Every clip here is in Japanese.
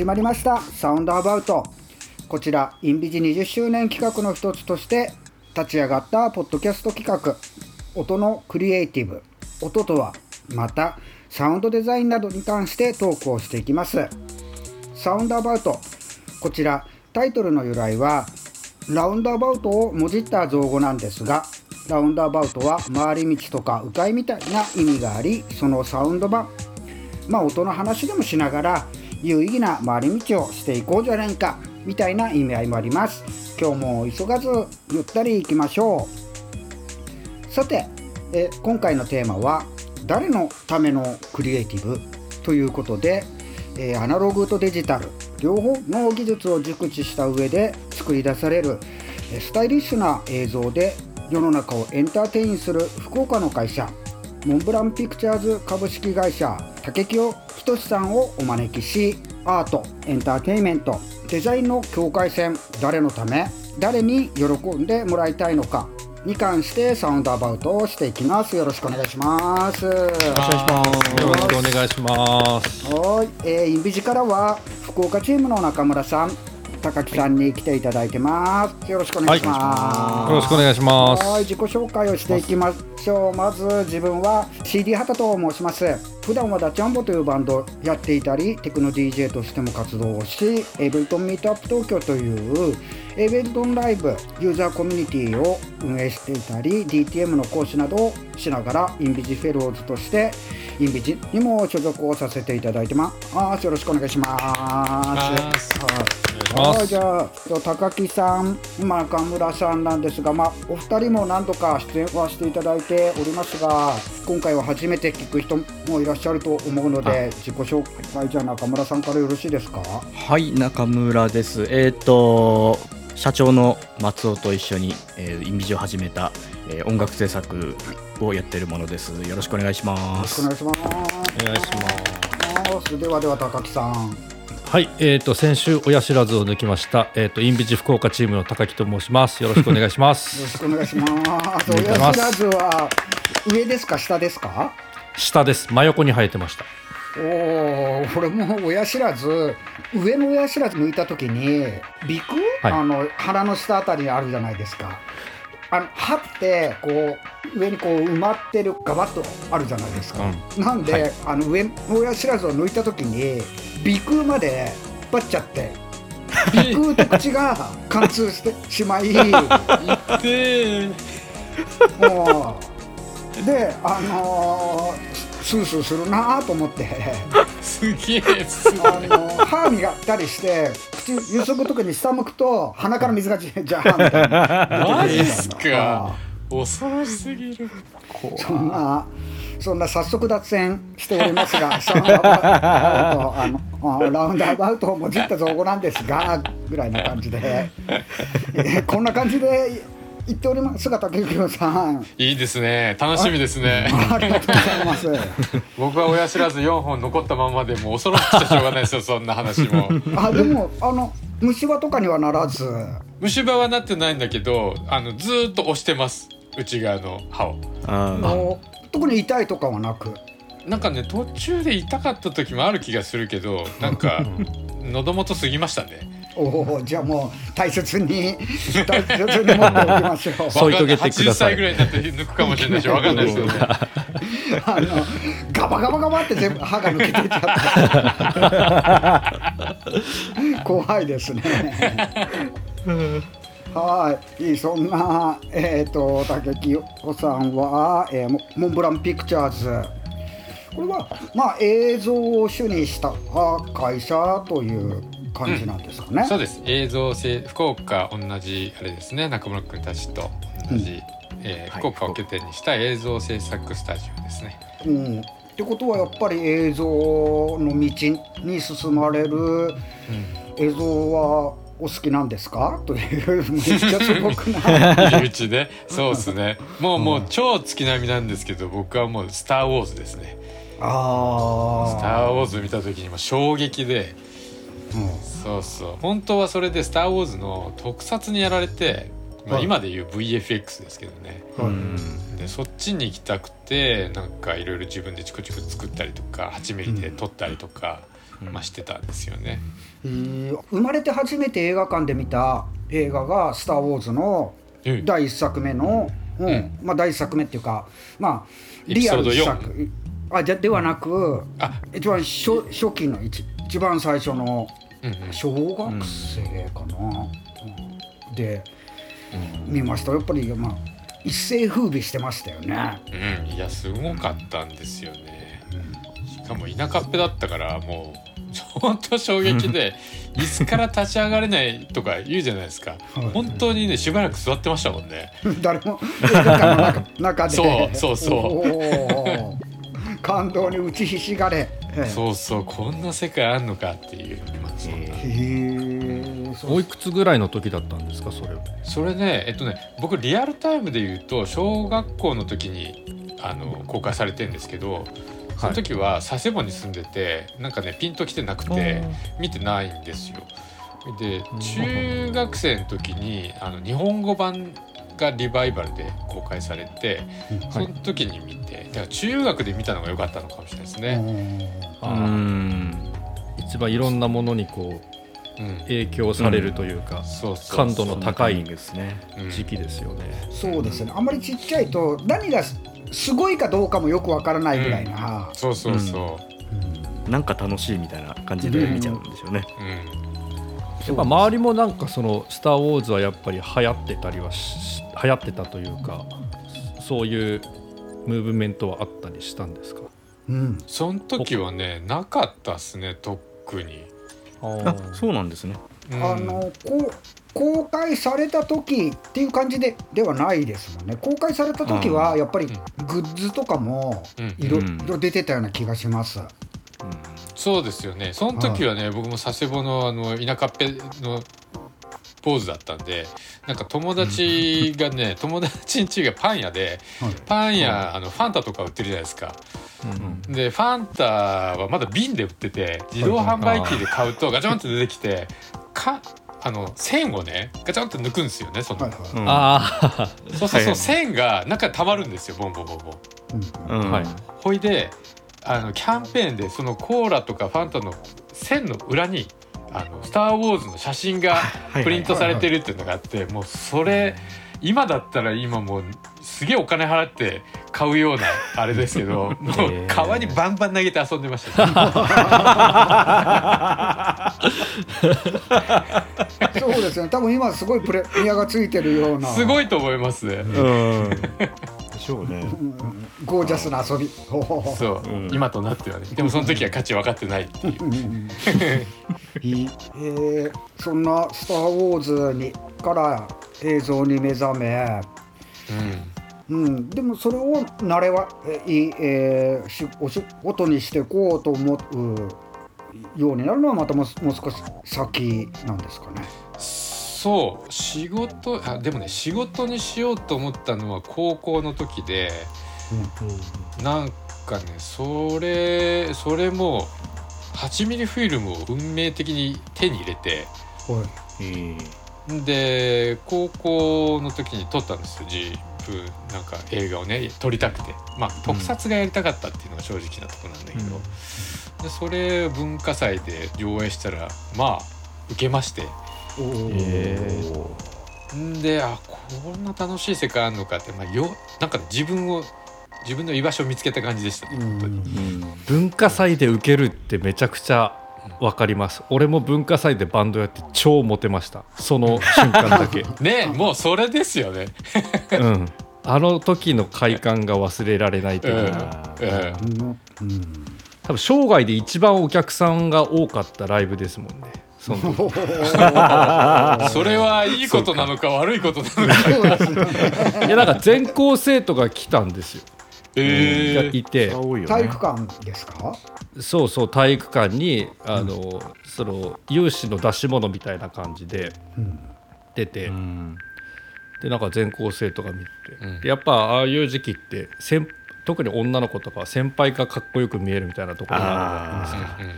始まりました。サウンドアバウト。こちらインビジ20周年企画の一つとして立ち上がったポッドキャスト企画。音のクリエイティブ。音とはまたサウンドデザインなどに関してトークをしていきます。サウンドアバウト。こちらタイトルの由来はラウンドアバウトをもじった造語なんですがラウンドアバウトは回り道とか迂回みたいな意味がありそのサウンド版。まあ音の話でもしながら有意義な回り道をしていこうじゃないかみたいな意味合いもあります。今日も急がずゆったり行きましょう。さてえ今回のテーマは誰のためのクリエイティブということで、えアナログとデジタル両方の技術を熟知した上で作り出されるスタイリッシュな映像で世の中をエンターテインする福岡の会社。モンブランピクチャーズ株式会社竹清仁さんをお招きしアートエンターテインメントデザインの境界線誰のため誰に喜んでもらいたいのかに関してサウンドアバウトをしていきます。よろしくお願いします。よろしくお願いします。はい、えー、インビジからは福岡チームの中村さん高木さんに来ていただいてます。よろしくお願いします、はい、よろしくお願いします。はい自己紹介をしていきましょう。まず自分は CD 畑と申します。普段はダチャンボというバンドやっていたりテクノ DJ としても活動をしエイブルトンミートアップ東京というエイブルトンライブユーザーコミュニティを運営していたり DTM の講師などをしながらインビジフェローズとしてインビジにも所属をさせていただいてますよろしくお願いします。はい、じゃあ高木さん、中村さんなんですが、まあ、お二人も何度か出演はしていただいておりますが今回は初めて聞く人もいらっしゃると思うので自己紹介じゃあ中村さんからよろしいですか？はい中村です。えっ、ー、と社長の松尾と一緒に、えー、インビジを始めた、えー、音楽制作をやっているものですよろしくお願いしますよろしくお願いしますお願いしますではでは高木さんはい、えっ、ー、と先週親知らずを抜きました、えっ、ー、とインビジ福岡チームの高木と申します。よろしくお願いします。よろしくお願いします。親知らずは上ですか？下ですか？下です。真横に生えてました。おお、これも親知らず上の親知らず抜いた時に鼻腔、はい、あの鼻の下あたりにあるじゃないですか。あの歯ってこう上にこう埋まってるガバッとあるじゃないですか。うん、なんで、はい、あの上の親知らずを抜いた時に鼻腔まで引っ張っちゃって鼻腔と口が貫通してしまいもう。であのー、スースーするなと思って。すげえあの歯磨ったりして口ゆすぐ時に下向くと鼻から水がじゃーみたいな。マジっすか？恐ろしすぎる。そんなそんな早速脱線しておりますがラウンドアバウトをもじった造語なんですがぐらいな感じで、えこんな感じで言っておりますが竹内さん。いいですね。楽しみですね。ありがとうございます。僕は親知らず4本残ったままでも恐ろしくてしょうがないですよそんな話も。あでもあの虫歯とかにはならず。虫歯はなってないんだけどあのずっと押してます。内側の歯を。あ特に痛いとかはなく。なんかね途中で痛かった時もある気がするけどなんか喉元過ぎましたねおおじゃあもう大切に大切に持っておきましょう。添い遂げてください。80歳ぐらいになって抜くかもしれないしわかんないですけどね。あのガバガバガバって全部歯が抜けてちゃった。怖いですね。はい、そんな、えーと、竹清さんは、えー、モンブランピクチャーズこれは、まあ、映像を主にした会社という感じなんですかね。うん、そうです。映像制福岡同じあれですね。中村君たちと同じ、うん、えー、福岡を拠点にした映像制作スタジオですね。うん、ってことはやっぱり映像の道に進まれる、うん、映像はお好きなんですか？というめっちゃ素朴な。うちで？そうですね。もう、もう超月並みなんですけど僕はもう「スター・ウォーズ」ですね。ああ「スター・ウォーズ」見た時にも衝撃で、うん、そうそう。本当はそれで「スター・ウォーズ」の特撮にやられてまあ、はい。今でいう VFX ですけどね。うん。でそっちに行きたくてなんかいろいろ自分でチクチク作ったりとか8ミリで撮ったりとか、まあ、してたんですよね。えー。生まれて初めて映画館で見た映画が「スター・ウォーズ」のうん第一作目の、うん。うんまあ第一作目っていうかまあエピソード4作あじゃではなくあ。一番初初期の一一番最初のうんうん小学生かな、うん。で、見ました。やっぱりまあ一世風靡してましたよね。うん、いやすごかったんですよね。しかも田舎っぺだったからもう本当衝撃で椅子から立ち上がれないとか言うじゃないですか、は い本当にねしばらく座ってましたもんね。誰も中中で。そうそうそう感動に打ちひしがれ。ええ。そうそうこんな世界あんのかっていう、まあそんなへえ。おいくつぐらいの時だったんですかそれは？それねえっとね僕リアルタイムで言うと小学校の時にあの公開されてるんですけどその時は佐世保に住んでてなんかねピンときてなくて見てないんですよ。で中学生の時にあの日本語版がリバイバルで公開されてその時に見てだから中学で見たのが良かったのかもしれないですね。うあん。ー一番いろんなものにこううん、影響されるというか、感度の高いですね。うん。時期ですよね。そうですね。あんまりちっちゃいと何がすすごいかどうかもよくわからないぐらいな、そうそうそなんか楽しいみたいな感じで見ちゃうんですよね。う。うん。やっぱ周りもなんかその「スター・ウォーズ」はやっぱり流行ってたりはし流行ってたというかそういうムーブメントはあったりしたんですか？うん。その時はねなかったっすね特に。あそうなんですね。うん。あのこう公開された時っていう感じでではないですもんね。公開された時はやっぱりグッズとかもうん。いろいうんろ出てたような気がします、そうですよね。その時はね、僕も佐世保のあの田舎っぺのポーズだったんでなんか友達がね友達ん家がパン屋ではい。パン屋、あのファンタとか売ってるじゃないですか。うんでファンタはまだ瓶で売ってて自動販売機で買うとガチャンって出てきてかあの線をねガチャンって抜くんですよねその、はいはい。うん。ああそうするとはい線が中に溜まるんですよボンボンボンボン。うん。うん。はい。ほいであのキャンペーンでそのコーラとかファンタの線の裏に「あのスター・ウォーズ」の写真がいプリントされてるっていうのがあってもうそれ今だったら今もうすげえお金払って買うような あれですけどもう川にバンバン投げて遊んでました、ね、そうですね。多分今すごいプレミアがついてるような。すごいと思いますね。うん。でしょうね。ゴージャスな遊びそう、うん。今となってはねでもその時は価値分かってないっていうえーそん。な「スター・ウォーズに」から映像に目覚め、うん、でもそれを慣れはえいい、えーしお仕事にしていこうと思うようになるのはまたももう少し先なん。ですかね。そう。仕事あでもね仕事にしようと思ったのは高校の時でなんかねそれそれも8ミリフィルムを運命的に手に入れてで高校の時に撮ったんですよ自分なんか映画をね撮りたくて。まあ特撮がやりたかったっていうのが正直なところなんだけど、でそれ文化祭で上映したらまあ受けましてえんであこんな楽しい世界あるのかって、まあ、よなんかね自分を自分の居場所を見つけた感じでしたね、文化祭で受けるってめちゃくちゃわかります。俺も文化祭でバンドやって超モテました。その瞬間だけ。ねもうそれですよね。うん。あの時の快感が忘れられないという。うん。か、うん。うん。うん。多分生涯で一番お客さんが多かったライブですもんねその時。それはいいことなのか悪いことなのか。いやなんか全校生徒が来たんですよ、えー。がいて。体育館ですか？そうそう体育館にあの、その有志の出し物みたいな感じでうん。出て、うん。でなんか全校生徒が見て、うん。でやっぱああいう時期って先特に女の子とかは先輩がかっこよく見えるみたいなところがあるんですけど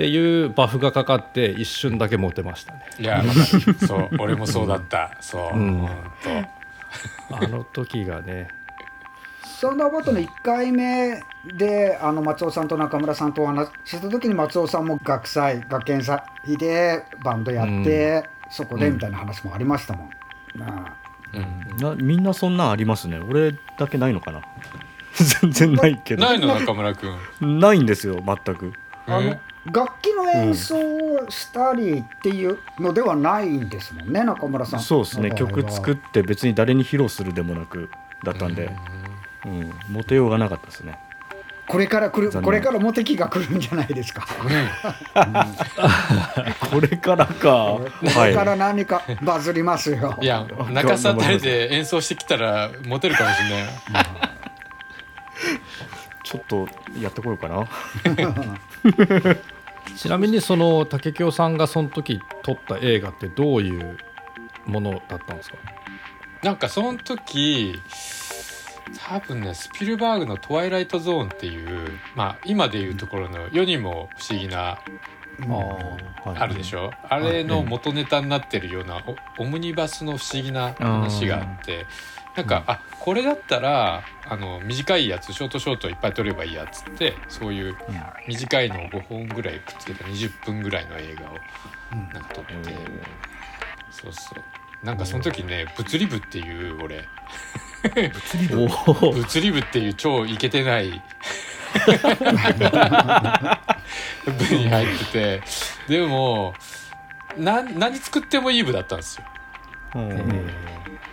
っていうバフがかかって一瞬だけモテましたね。いやそう俺もそうだった。そう、うん。あの時がね。サウンドアバウトの1回目であの松尾さんと中村さんとお話しした時に松尾さんも学祭学研祭でバンドやって、そこでみたいな話もありましたもん。うん。なみんなそんなんありますね。俺だけないのかな。全然ないけど。ないの中村くん。ないんですよ全く。あのえ？楽器の演奏をしたりっていうのではないんですもんね中村さん。そうですね。曲作って別に誰に披露するでもなくだったんで、うん、モテようがなかったですね。これから来るこれからモテ期が来るんじゃないですか。これからか。これかはら何かバズりますよ。いや中洲あたりで演奏してきたらモテるかもしれないいちょっとやってこようかな ちなみにその竹京さんがその時撮った映画ってどういうものだったんですか？なんかその時多分ねスピルバーグの「トワイライトゾーン」っていうまあ今でいうところの世にも不思議なあるでしょ？あれの元ネタになってるようなオオムニバスの不思議な話があってなんかあこれだったらあの短いやつショートショートいっぱい撮ればいいやつってそういう短いのを5本ぐらいくっつけた20分ぐらいの映画をなんか撮って。そうそう。なんかその時ね「物理部」っていう俺。おお物理部っていう超イケてない。部に入ってて。でもな何作ってもいい部だったんですよ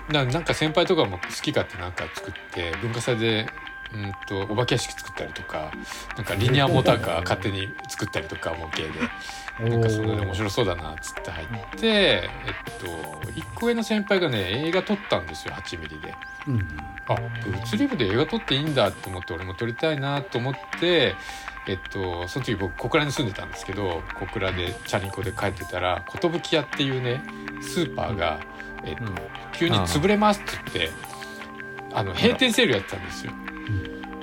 ななんか先輩とかも好き勝手なんか作って文化祭でうんとお化け屋敷作ったりとかなんかリニアモーターカー 勝手に作ったりとか模型でなんかそれで面白そうだなっつって入ってえっと1個上の先輩がね映画撮ったんですよ8ミリで。うんあ物理部で映画撮っていいんだと思って俺も撮りたいなと思ってえっとその時僕小倉に住んでたんですけど小倉でチャリンコで帰ってたら寿屋っていうねスーパーが、えっと急に潰れますって言ってあの閉店セールやってたんですよ。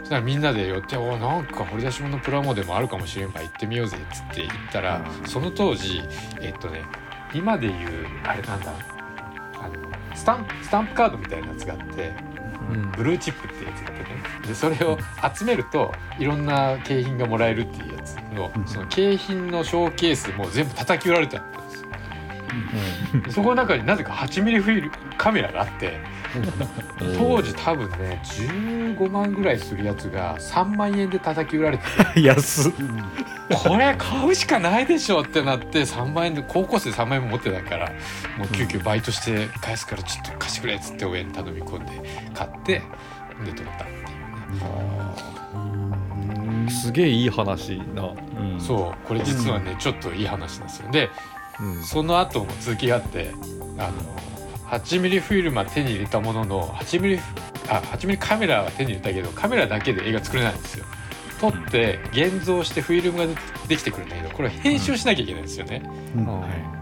そしたらみんなで寄って「おなんか掘り出し物のプラモデルもあるかもしれんば行ってみようぜ」っつって行ったらその当時えっとね今で言うあれなんだあのスタンスタンプカードみたいなやつがあってブルーチップってやつがあってね。でそれを集めるといろんな景品がもらえるっていうやつのその景品のショーケースも全部叩き売られたんですよ。でそこの中になぜか8ミリフィルカメラがあって当時多分ね15万ぐらいするやつが3万円で叩き売られてて。安っ。これ買うしかないでしょってなって3万円で高校生3万円も持ってないからもう急遽バイトして返すからちょっと貸してくれっつって親に頼み込んで買ってで撮ったっていうね。すげえいい話な、うん。そう。これ実はねちょっといい話なんですよ。でうん。その後も続きがあってあの8ミリフィルムは手に入れたものの8ミリあ8ミリカメラは手に入れたけどカメラだけで映画作れないんですよ。撮って現像してフィルムができてくるんだけどこれは編集しなきゃいけないんですよね、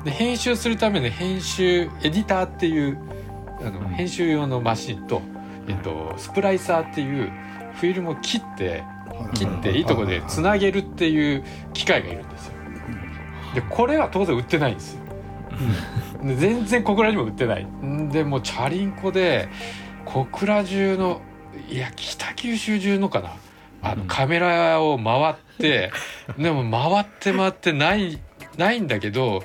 で編集するための編集エディターっていうあの、編集用のマシンと、えっと、スプライサーっていうフィルムを切って切っていいとこでつなげるっていう機械がいるんですよ。でこれは当然売ってないんですよ。で全然小倉にも売ってない。んでもうチャリンコで小倉中のいや北九州中のかなあのカメラを回ってでも回って回ってないないんだけど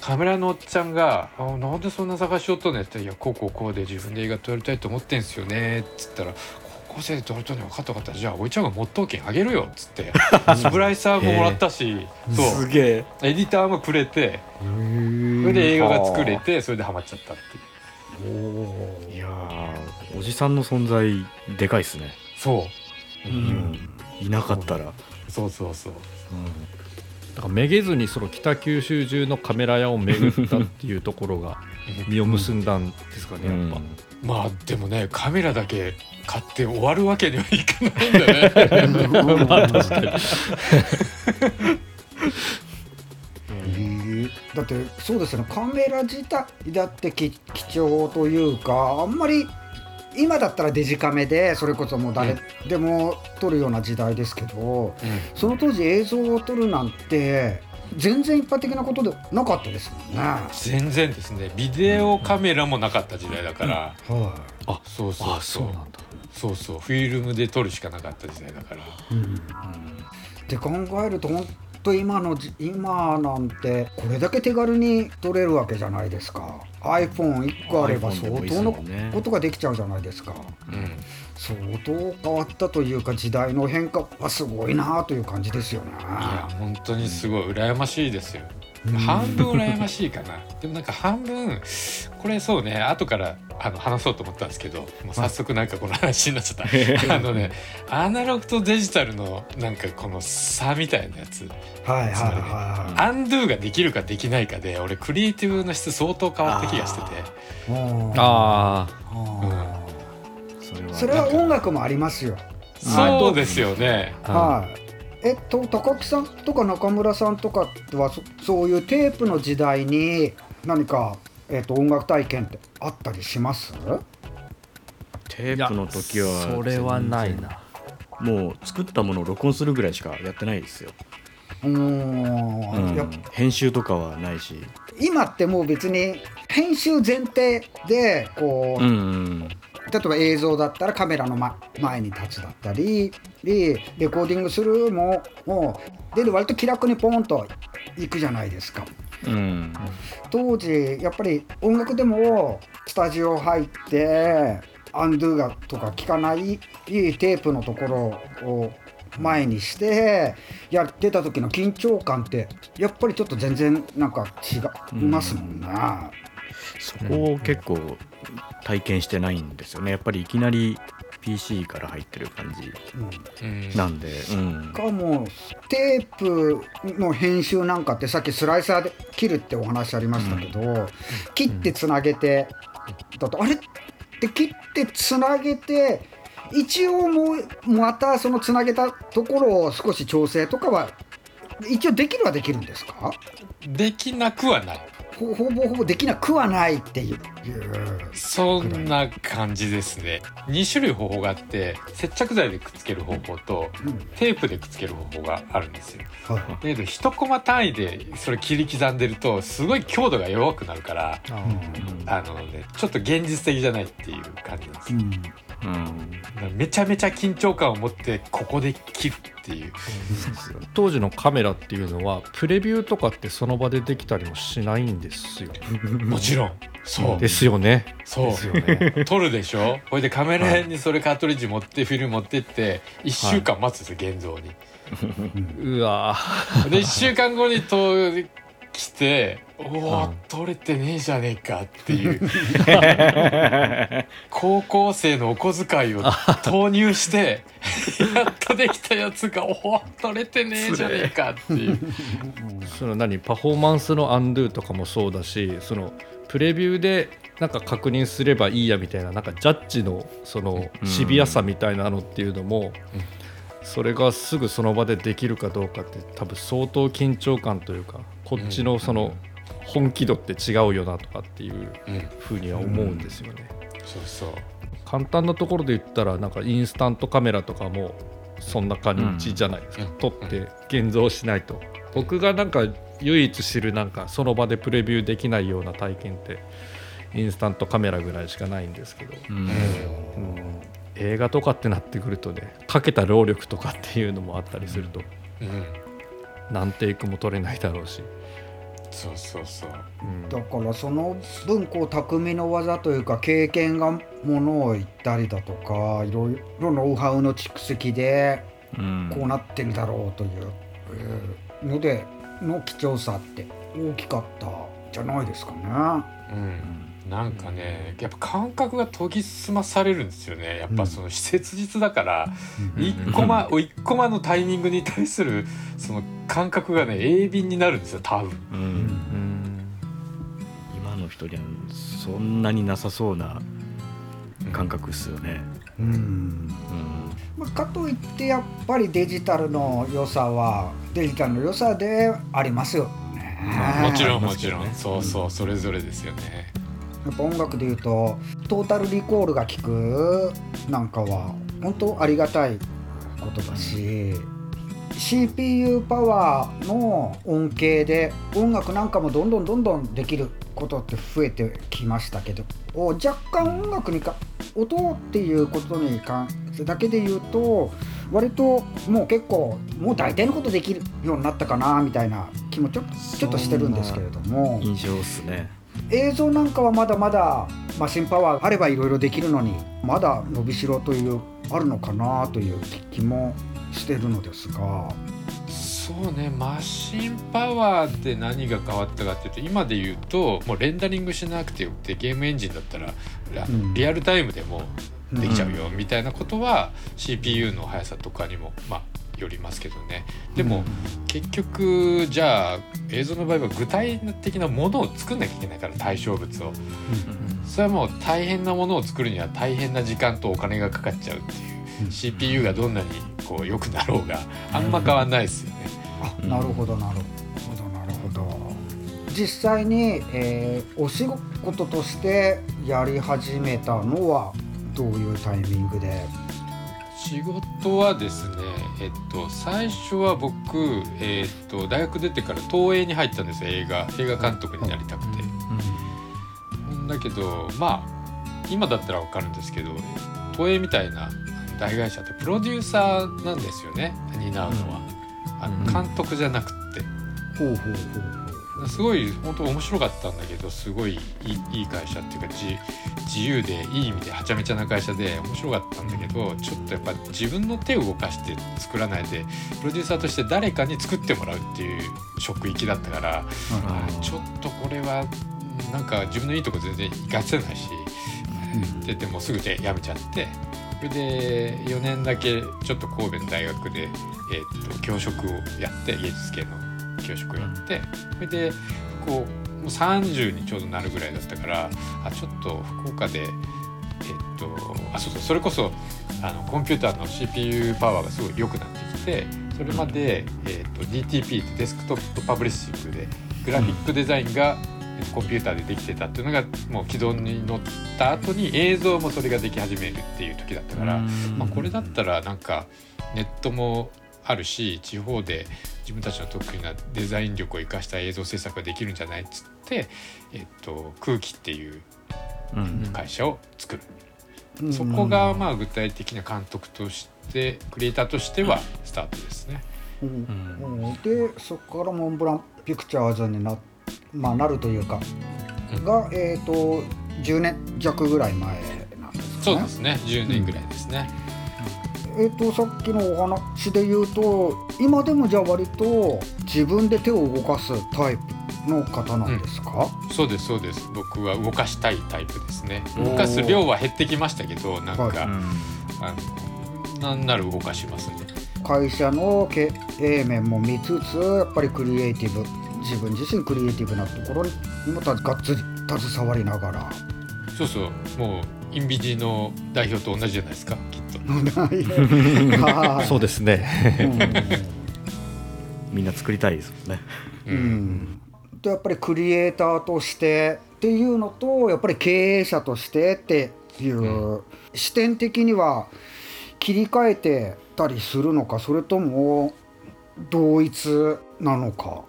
カメラのおっちゃんが「あなんでそんな探しようとんねん」って言ったら「いやこうこうこうで自分で映画撮りたいと思ってんすよね」っつったら「高校生で撮るとね分かった分かった。じゃあおいちゃんが持っとうけんあげるよ」っつって。スプライサーももらったし。そう。すげえ。エディターもくれて。それで映画が作れてそれでハマっちゃったっていう。いやーおじさんの存在でかいっすね、そう。うん、いなかったら、そうそうそう。だからめげずにその北九州中のカメラ屋を巡ったっていうところが実を結んだんですかね、やっぱ。まあでもねカメラだけ買って終わるわけにはいかないん。だねまあ確かに。だってそうですよね。カメラ自体だってき貴重というかあんまり今だったらデジカメでそれこそもう誰でも撮るような時代ですけど、その当時映像を撮るなんて全然一般的なことでなかったですもんね。全然ですね。ビデオカメラもなかった時代だから、はあそうそう。あそうなんだ。そうそう。フィルムで撮るしかなかった時代だから。いうん。って考えると本当今のじ今なんてこれだけ手軽に撮れるわけじゃないですか。iPhone1 個あれば相当のことができちゃうじゃないですか。うん相当変わったというか時代の変化はすごいなという感じですよね。いや本当にすごい。羨ましいですよ、うん半分羨ましいかな。でもなんか半分これそうね後からあの話そうと思ったんですけどもう早速なんかこの話になっちゃった。あのねアナログとデジタルのなんかこの差みたいなやつ。はいはいはアンドゥができるかできないかで俺クリエイティブの質相当変わった気がしてて。いうん。ああそれは。ーそれは音楽もありますよ。そうですよね。あはい。えっと高木さんとか中村さんとかはそそういうテープの時代に何かえっと音楽体験ってあったりします？テープの時はそれはないな。もう作ったものを録音するぐらいしかやってないですよ、うーん。編集とかはないし。今ってもう別に編集前提でこう、うんうん例えば映像だったらカメラの、ま、前に立つだったりでレコーディングするももうで割と気楽にポンと行くじゃないですか。うん当時やっぱり音楽でもスタジオ入ってアンドゥがとか聞かないテープのところを前にしてやってた時の緊張感ってやっぱりちょっと全然なんか違いますもんね。そこを結構体験してないんですよね。やっぱりいきなり PC から入ってる感じうん。うんなんで、うん、かもテープの編集なんかってさっきスライサーで切るってお話ありましたけど、切ってつなげてだとあれ？って切ってつなげて一応もうまたそのつなげたところを少し調整とかは一応できるはできるんですか？できなくはないほほぼほぼできなくはないっていう。そんな感じですね。2種類方法があって接着剤でくっつける方法とうん。テープでくっつける方法があるんですよ。はいだけど一コマ単位でそれ切り刻んでるとすごい強度が弱くなるからあのねちょっと現実的じゃないっていう感じなんですよ。うんうん、めちゃめちゃ緊張感を持ってここで切るっていう。当時のカメラっていうのはプレビューとかってその場でできたりもしないんですよ。もちろん。そう。ですよね。そう。ですよね。撮るでしょ？これでカメラにそれカートリッジ持ってフィルム持ってって1週間待つんですよ現像に。うわで1週間後にと来て「おお、うん撮れてねえじゃねえか」っていう。高校生のお小遣いを投入して やっとできたやつが「おお撮れてねえじゃねえか」っていう。その何パフォーマンスのアンドゥとかもそうだしそのプレビューでなんか確認すればいいやみたいななんかジャッジのそのうん。シビアさみたいなのっていうのも、それがすぐその場でできるかどうかって多分相当緊張感というかこっちのその本気度って違うよなとかっていううん、ふうには思うんですよね。そうそう。簡単なところで言ったらなんかインスタントカメラとかもそんな感じじゃないですか、うん。撮って現像しないと。僕がなんか唯一知るなんかその場でプレビューできないような体験ってインスタントカメラぐらいしかないんですけど、うん。うん。映画とかってなってくるとねかけた労力とかっていうのもあったりするとうん、何テイクも撮れないだろうし、そうそうそう。うん。だからその分こう匠の技というか経験がものを言ったりだとかいろいろノウハウの蓄積でうん。こうなってるだろうというえーのでの貴重さって大きかったじゃないですかね。うんなんかねやっぱ感覚が研ぎ澄まされるんですよね。やっぱその切実だから、うん。一コマ一コマのタイミングに対するその感覚がね鋭敏になるんですよ多分。うん。うん。今の人にはそんなになさそうな感覚っすよね。うん。かといってやっぱりデジタルの良さはデジタルの良さでありますよね。もちろんもちろん。そうそうそれぞれですよねやっぱ音楽でいうとトータルリコールが効くなんかは本当ありがたいことだし CPU パワーの恩恵で音楽なんかもどんどんどんどんできることって増えてきましたけど若干音楽にか音っていうことに関してだけで言うと割ともう結構もう大体のことできるようになったかなみたいな気もちょちょっとしてるんですけれども。印象っすね。映像なんかはまだまだマシンパワーあればいろいろできるのにまだ伸びしろというあるのかなという気もしてるのですが。そうねマシンパワーで何が変わったかっていうと今で言うともうレンダリングしなくてよくてゲームエンジンだったらリアルタイムでもできちゃうよみたいなことは CPU の速さとかにもまあよりますけどね。でも結局じゃあ映像の場合は具体的なものを作んなきゃいけないから対象物を。それはもう大変なものを作るには大変な時間とお金がかかっちゃうっていう。うん。CPU がどんなにこう良くなろうがあんま変わんないですよね。あなるほどなるほどなるほど。実際に、えーお仕事としてやり始めたのはどういうタイミングで？仕事はですね、えっと、最初は僕、えっと、大学出てから東映に入ったんですよ映画。映画監督になりたくて。だけどまあ今だったら分かるんですけど東映みたいな大会社ってプロデューサーなんですよね担うのは。あのうん監督じゃなくって。ほうほうほうすごい本当面白かったんだけどすごいいい会社っていうか自自由でいい意味ではちゃめちゃな会社で面白かったんだけどちょっとやっぱ自分の手を動かして作らないでプロデューサーとして誰かに作ってもらうっていう職域だったからちょっとこれはなんか自分のいいとこ全然活かせないし、うん。ででもすぐで辞めちゃってそれで4年だけちょっと神戸の大学で、えー、と教職をやって芸術系の教職をやってそれでこうもう30にちょうどなるぐらいだったからあちょっと福岡でえっ、とあそうそうそれこそあのコンピューターの CPU パワーがすごい良くなってきてそれまで、えー、と DTP ってデスクトップパブリッシングでグラフィックデザインが、えーコンピューターでできてたっていうのがもう軌道に乗った後に映像もそれができ始めるっていう時だったから、まあ、これだったらなんかネットもあるし地方で自分たちの得意なデザイン力を生かした映像制作ができるんじゃないっつって、えっと、空気っていううん。会社を作る、うん。そこがまあ具体的な監督としてクリエイターとしてはスタートですね。うん。うん。でそこからモンブランピクチャーズにな,、まあ、なるというか、うん。が、えー、と10年弱ぐらい前なんですかね。そうですね。10年ぐらいですね。えー、とさっきのお話で言うと今でもじゃあ割と自分で手を動かすタイプの方なんですか、そうですそうです。僕は動かしたいタイプですね。動かす量は減ってきましたけどなんか、はい。あのなんなら動かしますね。会社の経営面も見つつやっぱりクリエイティブ自分自身クリエイティブなところにもたがっつり携わりながら。そうそう。もうインビジの代表と同じじゃないですかきっと。は いそうですね。みんな作りたいですもんね。うん。うん。でやっぱりクリエイターとしてっていうのとやっぱり経営者としてっていう、視点的には切り替えてたりするのかそれとも同一なのか？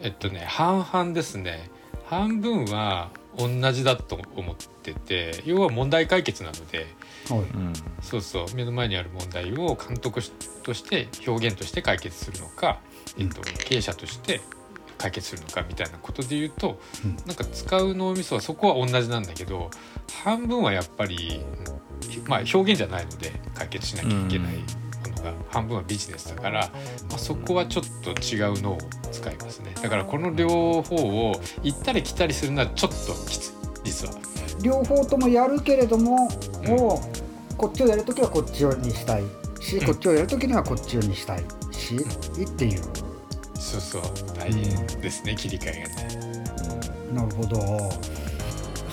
えっとね半々ですね。半分は同じだと思ってて要は問題解決なのではい。うん。そうそう目の前にある問題を監督として表現として解決するのか、えっと、経営者として解決するのかみたいなことで言うと、うん。なんか使う脳みそはそこは同じなんだけど半分はやっぱり、まあ、表現じゃないので解決しなきゃいけない。ものが、半分はビジネスだから、まあ、そこはちょっと違う脳を使いますねだからこの両方を行ったり来たりするのはちょっときつい実は。両方ともやるけれども、うんもうこっちをやるときはこっちにしたいし、うんこっちをやるときにはこっちにしたいし、っていう。そうそう大変ですね切り替えがね。なるほど。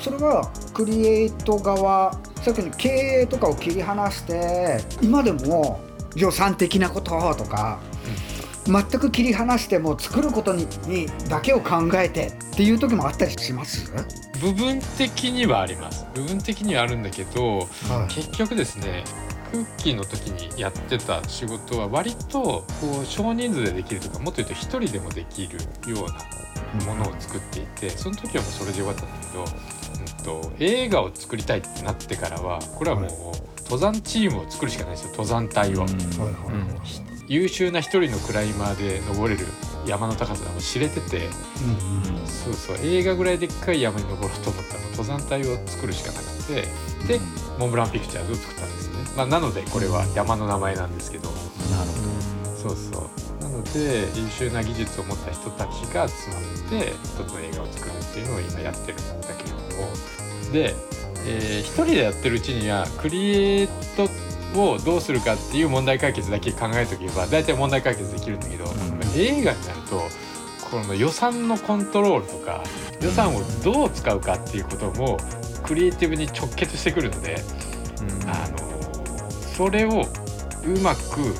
それはクリエイト側さっきの経営とかを切り離して今でも予算的なこととか、全く切り離してもう作ることににだけを考えてっていう時もあったりします、部分的にはあります。部分的にはあるんだけどはい。結局ですねクッキーの時にやってた仕事は割とこう少人数でできるとかもっと言うと一人でもできるようなものを作っていてその時はもうそれでよかったんだけど、うん、と映画を作りたいってなってからはこれはもう登山チームを作るしかないですよ登山隊を。はいはい優秀な一人のクライマーで登れる山の高さがもう知れてて。うんそうそう。映画ぐらいでっかい山に登ろうと思ったら登山隊を作るしかなくて。でモンブランピクチャーズを作ったんですね、まあ、なのでこれは山の名前なんですけど。なるほそうそう。なので優秀な技術を持った人たちが集まって一つの映画を作るっていうのを今やってるんだけれどもで、えー一人でやってるうちにはクリエイトをどうするかっていう問題解決だけ考えておけば大体問題解決できるんだけど、ん映画になるとこの予算のコントロールとか予算をどう使うかっていうこともクリエイティブに直結してくるので、あのそれをうまく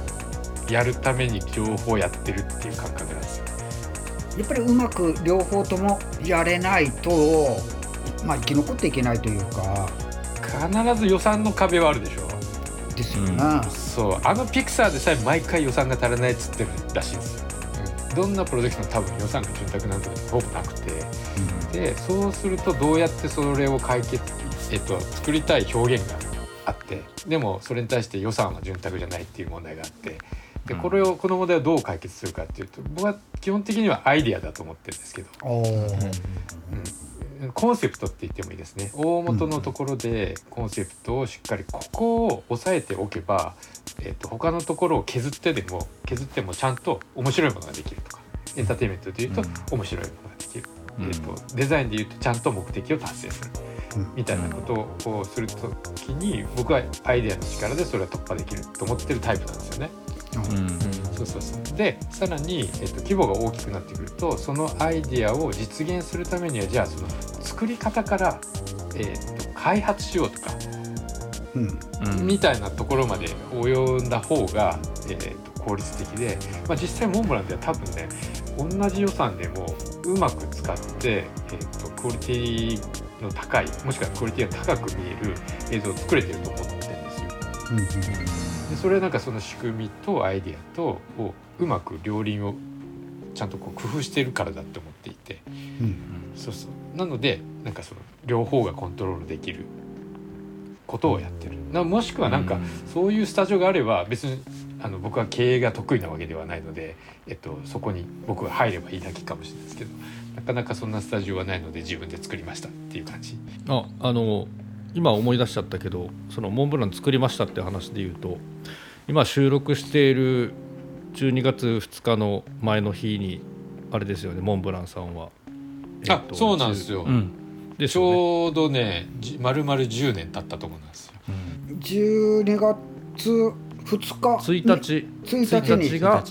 やるために両方やってるっていう感覚なんですよ。やっぱりうまく両方ともやれないと、まあ、生き残っていけないというか。必ず予算の壁はあるでしょ。ですよね。そう。あのピクサーでさえ毎回予算が足らないっつってるらしいんです。よ、うん。どんなプロジェクトも多分予算が潤沢なんてほぼなくて。でそうするとどうやってそれを解決、えっと、作りたい表現があって。でもそれに対して予算は潤沢じゃないっていう問題があってでこれをこの問題をどう解決するかっていうと僕は基本的にはアイディアだと思ってるんですけど、うん、コンセプトって言ってもいいですね。大元のところでコンセプトをしっかりここを押さえておけば、えっと他のところを削ってでも削ってもちゃんと面白いものができるとかエンターテインメントでいうとうん。面白いものができる、うん。えっとデザインでいうとちゃんと目的を達成する。うん。みたいなことをするときに僕はアイデアの力でそれは突破できると思ってるタイプなんですよね。そうそうそう。でさらに、えっと規模が大きくなってくるとそのアイデアを実現するためにはじゃあその作り方から、えっと開発しようとか、うん。みたいなところまで及んだ方が、えっと効率的で、まあ、実際モンブランでは多分ね同じ予算でもうまく使って、えっとクオリティの高いもしくはクオリティが高く見える映像を作れてると思ってるんですよ。でそれはなんかその仕組みとアイディアとをうまく両輪をちゃんとこう工夫しているからだって思っていて。うん。そうそう。なのでなんかその両方がコントロールできることをやってる。なもしくはなんかそういうスタジオがあれば別にあの僕は経営が得意なわけではないので、えっと、そこに僕が入ればいいだけかもしれないですけどなかなかそんなスタジオはないので自分で作りましたっていう感じ。ああの今思い出しちゃったけどそのモンブラン作りましたって話で言うと今収録している12月2日の前の日にあれですよねモンブランさんは。あそうなんですよ、うんちでねょうどねじ丸々10年経ったところなんですよ。12月2日1日1日に1日が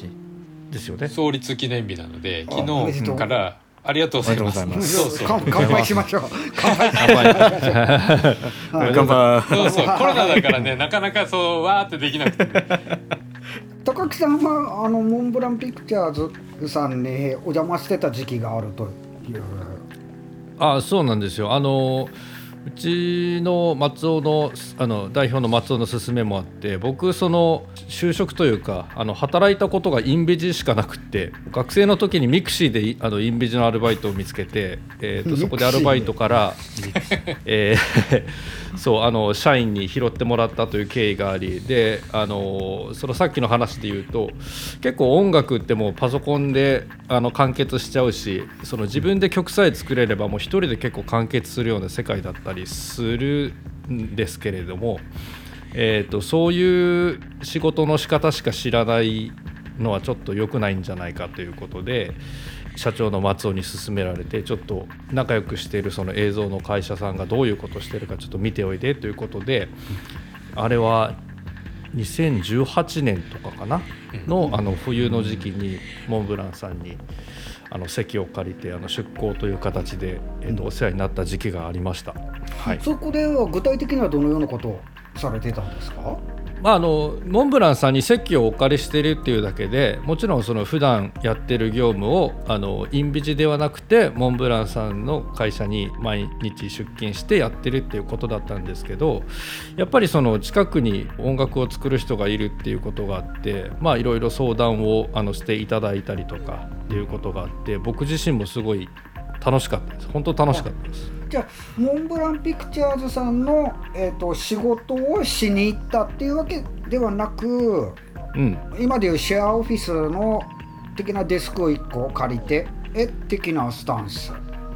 ですよね。創立記念日なのであ昨日からありがとうございます。そうそう。乾乾杯しましょう。乾杯。乾杯。はい乾杯。そうそう。コロナだからねなかなかそうわーってできなくて、高木さんはあのモンブランピクチャーズさんにお邪魔してた時期があるという。あそうなんですよ。あのうちの松尾のあの代表の松尾の勧めもあって僕その就職というかあの働いたことがインビジしかなくって学生の時にミクシーでいあのインビジのアルバイトを見つけて、えー、とそこでアルバイトから、えーそうあの社員に拾ってもらったという経緯がありであのそのさっきの話で言うと結構音楽ってもうパソコンであの完結しちゃうしその自分で曲さえ作れればもう一人で結構完結するような世界だったりするんですけれども、えー、とそういう仕事の仕方しか知らないのはちょっと良くないんじゃないかということで社長の松尾に勧められてちょっと仲良くしているその映像の会社さんがどういうことをしてるかちょっと見ておいでということであれは2018年とかかな？のあの冬の時期にモンブランさんにあの席を借りてあの出向という形で、えっとお世話になった時期がありました。はい、そこでは具体的にはどのようなことをされてたんですか？まあ、あのモンブランさんに席をお借りしているっていうだけでもちろんその普段やってる業務をあのインビジではなくてモンブランさんの会社に毎日出勤してやってるっていうことだったんですけどやっぱりその近くに音楽を作る人がいるっていうことがあってまあいろいろ相談をあのしていただいたりとかっていうことがあって僕自身もすごい楽しかったです。本当楽しかったです。じゃあモンブランピクチャーズさんの、えー、と仕事をしに行ったっていうわけではなくうん。今でいうシェアオフィスの的なデスクを1個借りてえ的なスタンス。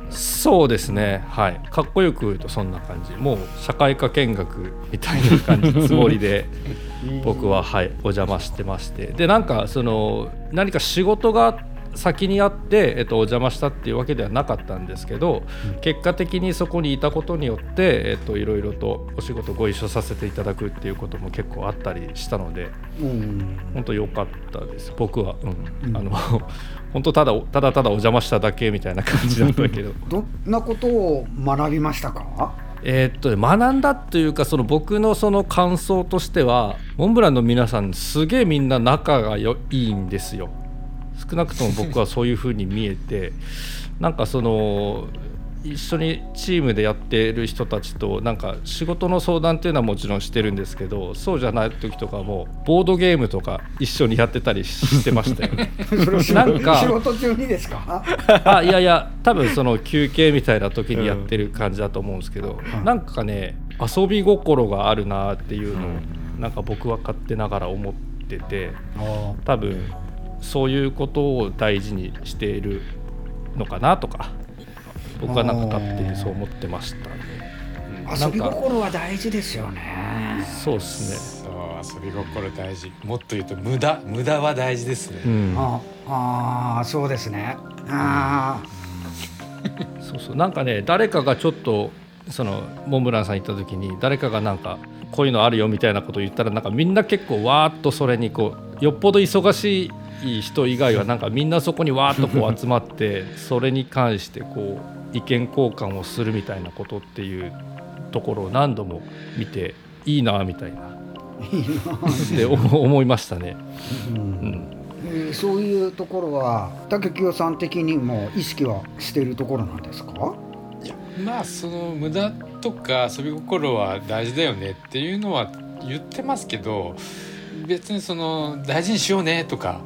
そうですね。はい。かっこよく言うとそんな感じ。もう社会科見学みたいな感じつもりで 僕ははいお邪魔してまして。でなんかその何か仕事が先にあって、えっと、お邪魔したっていうわけではなかったんですけど、結果的にそこにいたことによって、えっと、いろいろとお仕事ご一緒させていただくっていうことも結構あったりしたのでうん。本当良かったです。僕は、うん。うん。あの 本当ただただただお邪魔しただけみたいな感じだったけど。どんなことを学びましたか？えーっとね学んだというかその僕のその感想としてはモンブランの皆さんすげえみんな仲がよいいんですよ少なくとも僕はそういう風に見えてなんかその一緒にチームでやってる人たちとなんか仕事の相談っていうのはもちろんしてるんですけどそうじゃない時とかもボードゲームとか一緒にやってたりしてましたよ なんか仕事中にですか？あいやいや多分その休憩みたいな時にやってる感じだと思うんですけど、うんなんかね遊び心があるなっていうのをなんか僕は勝手ながら思ってて多分そういうことを大事にしているのかなとか僕はなんか勝手にそう思ってましたね。うん。遊び心は大事ですよね。そうですね。そう遊び心大事。もっと言うと無駄。無駄は大事ですね、うん、ああーそうですね。あ そうそう。なんかね誰かがちょっとそのモンブランさん行った時に誰かがなんかこういうのあるよみたいなことを言ったらなんかみんな結構わーっとそれにこうよっぽど忙しい人以外はなんかみんなそこにわーっとこう集まってそれに関してこう意見交換をするみたいなことっていうところを何度も見ていいなみたいな。ーいいなって思思いましたね。うん。うんえーそういうところは竹清さん的にも意識はしているところなんですか？いやまあその無駄とか遊び心は大事だよねっていうのは言ってますけど別にその大事にしようねとか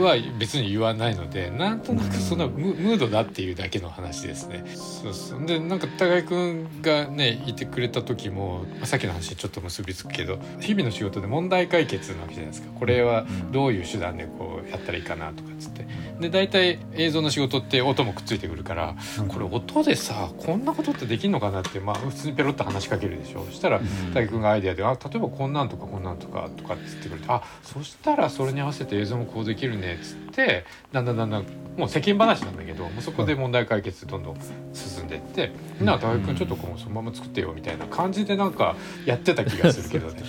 は別に言わないので、なんとなくそんなムムードだっていうだけの話ですね。そうそう。でなんか高井君がねいてくれた時も、まあ、さっきの話にちょっと結びつくけど日々の仕事で問題解決なわけじゃないですか。これはどういう手段でこうやったらいいかなとかっつって。で大体映像の仕事って音もくっついてくるからこれ音でさこんなことってできるのかなって、まあ、普通にペロッと話しかけるでしょ。そしたら大君がアイデアで「あ例えばこんなんとかこんなんとか」とかって言ってくれて「あそしたらそれに合わせて映像もこうできるね」っつってだんだんだんだんもう世間話なんだけどもうそこで問題解決どんどん進んでいって「なあ高君ちょっとこうそのまま作ってよ」みたいな感じでなんかやってた気がするけどね。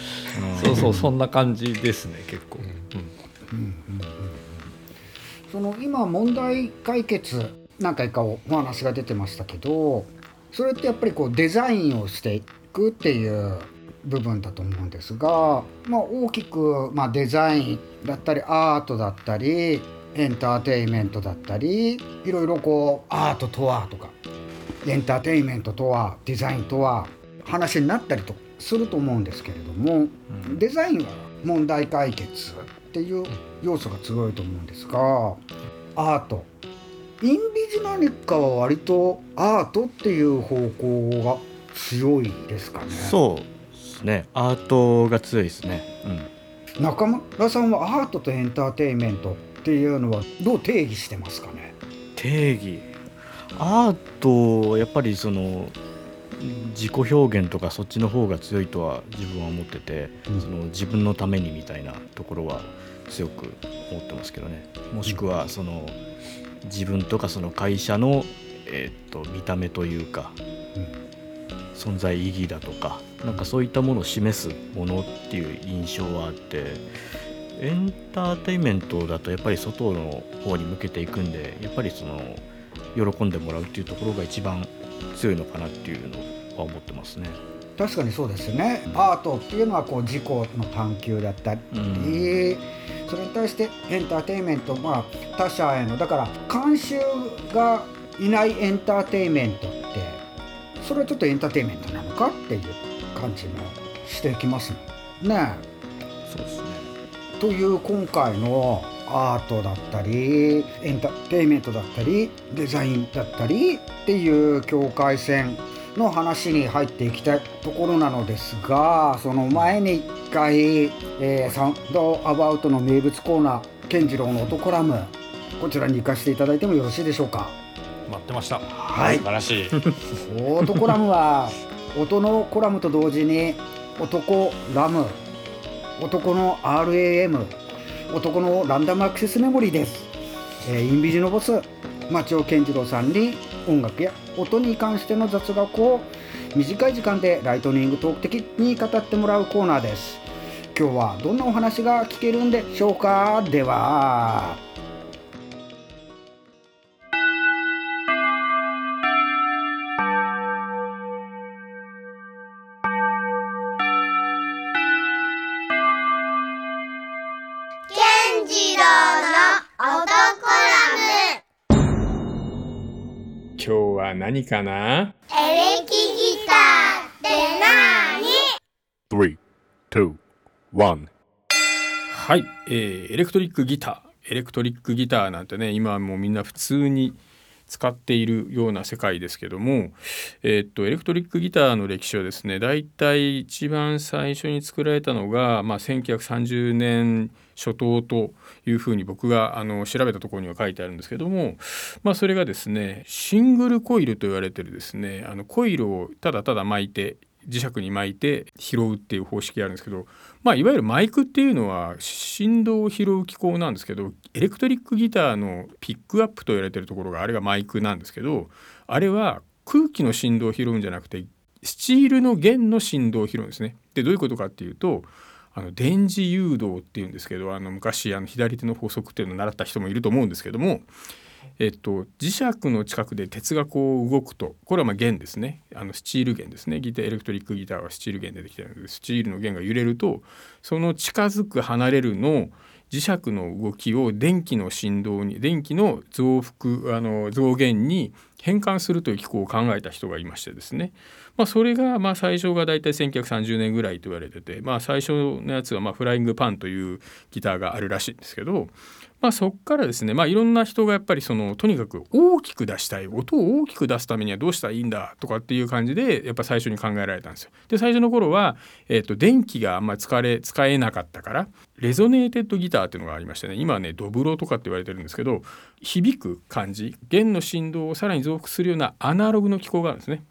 そうそうそんな感じですね結構。うんその今問題解決何回かお話が出てましたけどそれってやっぱりこうデザインをしていくっていう部分だと思うんですが、まあ、大きく、まあ、デザインだったりアートだったりエンターテインメントだったりいろいろこうアートとはとかエンターテインメントとはデザインとは話になったりとすると思うんですけれども、デザインは問題解決っていう要素が強いと思うんですがアート。インビジ何かは割とアートっていう方向が強いですかね。そうですね。アートが強いですね、うん、中村さんはアートとエンターテインメントっていうのはどう定義してますかね？定義。アートやっぱりその自己表現とかそっちの方が強いとは自分は思ってて、うん。その自分のためにみたいなところは強く思ってますけどね。もしくはその自分とかその会社の、えーっと見た目というか、存在意義だとかなんかそういったものを示すものっていう印象はあってエンターテインメントだとやっぱり外の方に向けていくんでやっぱりその喜んでもらうっていうところが一番強いのかなっていうのは思ってますね。確かにそうですよね。アートっていうのはこう自己の探求だったり、うん。それに対してエンターテインメントまあ他者へのだから監修がいないエンターテインメントってそれはちょっとエンターテインメントなのかっていう感じもしてきますね。そうですね。という今回のアートだったりエンターテインメントだったりデザインだったりっていう境界線の話に入っていきたいところなのですがその前に一回、えーサウンドアバウトの名物コーナー健次郎の音コラムこちらに行かせていただいてもよろしいでしょうか？待ってました。はい。素晴らしい。音コラムは音のコラムと同時に男ラム男の RAM 男のランダムアクセスメモリーです、えーインビジのボス町尾健次郎さんに音楽や音に関しての雑学を短い時間でライトニングトーク的に語ってもらうコーナーです。今日はどんなお話が聞けるんでしょうか？では。何かな？ムエレキギターってなーに Three, two, one. はい、えーエレクトリックギター。エレクトリックギターなんてね今はもうみんな普通に使っているような世界ですけども、えーっとエレクトリックギターの歴史はですねだいたい一番最初に作られたのが、まあ、1930年初頭というふうに僕があの調べたところには書いてあるんですけども、まあ、それがですねシングルコイルと言われてるですねあのコイルをただただ巻いて磁石に巻いて拾うっていう方式があるんですけど、まあ、いわゆるマイクっていうのは振動を拾う機構なんですけどエレクトリックギターのピックアップと言われてるところがあれがマイクなんですけどあれは空気の振動を拾うんじゃなくてスチールの弦の振動を拾うんですね。でどういうことかっていうとあの電磁誘導っていうんですけどあの昔あの左手の法則っていうのを習った人もいると思うんですけども、えっと、磁石の近くで鉄がこう動くとこれはま弦ですね。あのスチール弦ですね。ギターエレクトリックギターはスチール弦でできてるのでスチールの弦が揺れるとその近づく離れるの磁石の動きを電気の振動に電気の増幅あの増減に変換するという機構を考えた人がいましてですね、まあ、それがまあ最初が大体1930年ぐらいと言われてて、まあ、最初のやつはまあフライングパンというギターがあるらしいんですけど、まあ、そこからですね、まあ、いろんな人がやっぱりそのとにかく大きく出したい音を大きく出すためにはどうしたらいいんだとかっていう感じでやっぱ最初に考えられたんですよ。で最初の頃は、えー、と電気があんまり使使えなかったからレゾネーテッドギターっていうのがありましてね今はねドブロとかって言われてるんですけど響く感じ弦の振動をさらに増幅するようなアナログの機構があるんですね。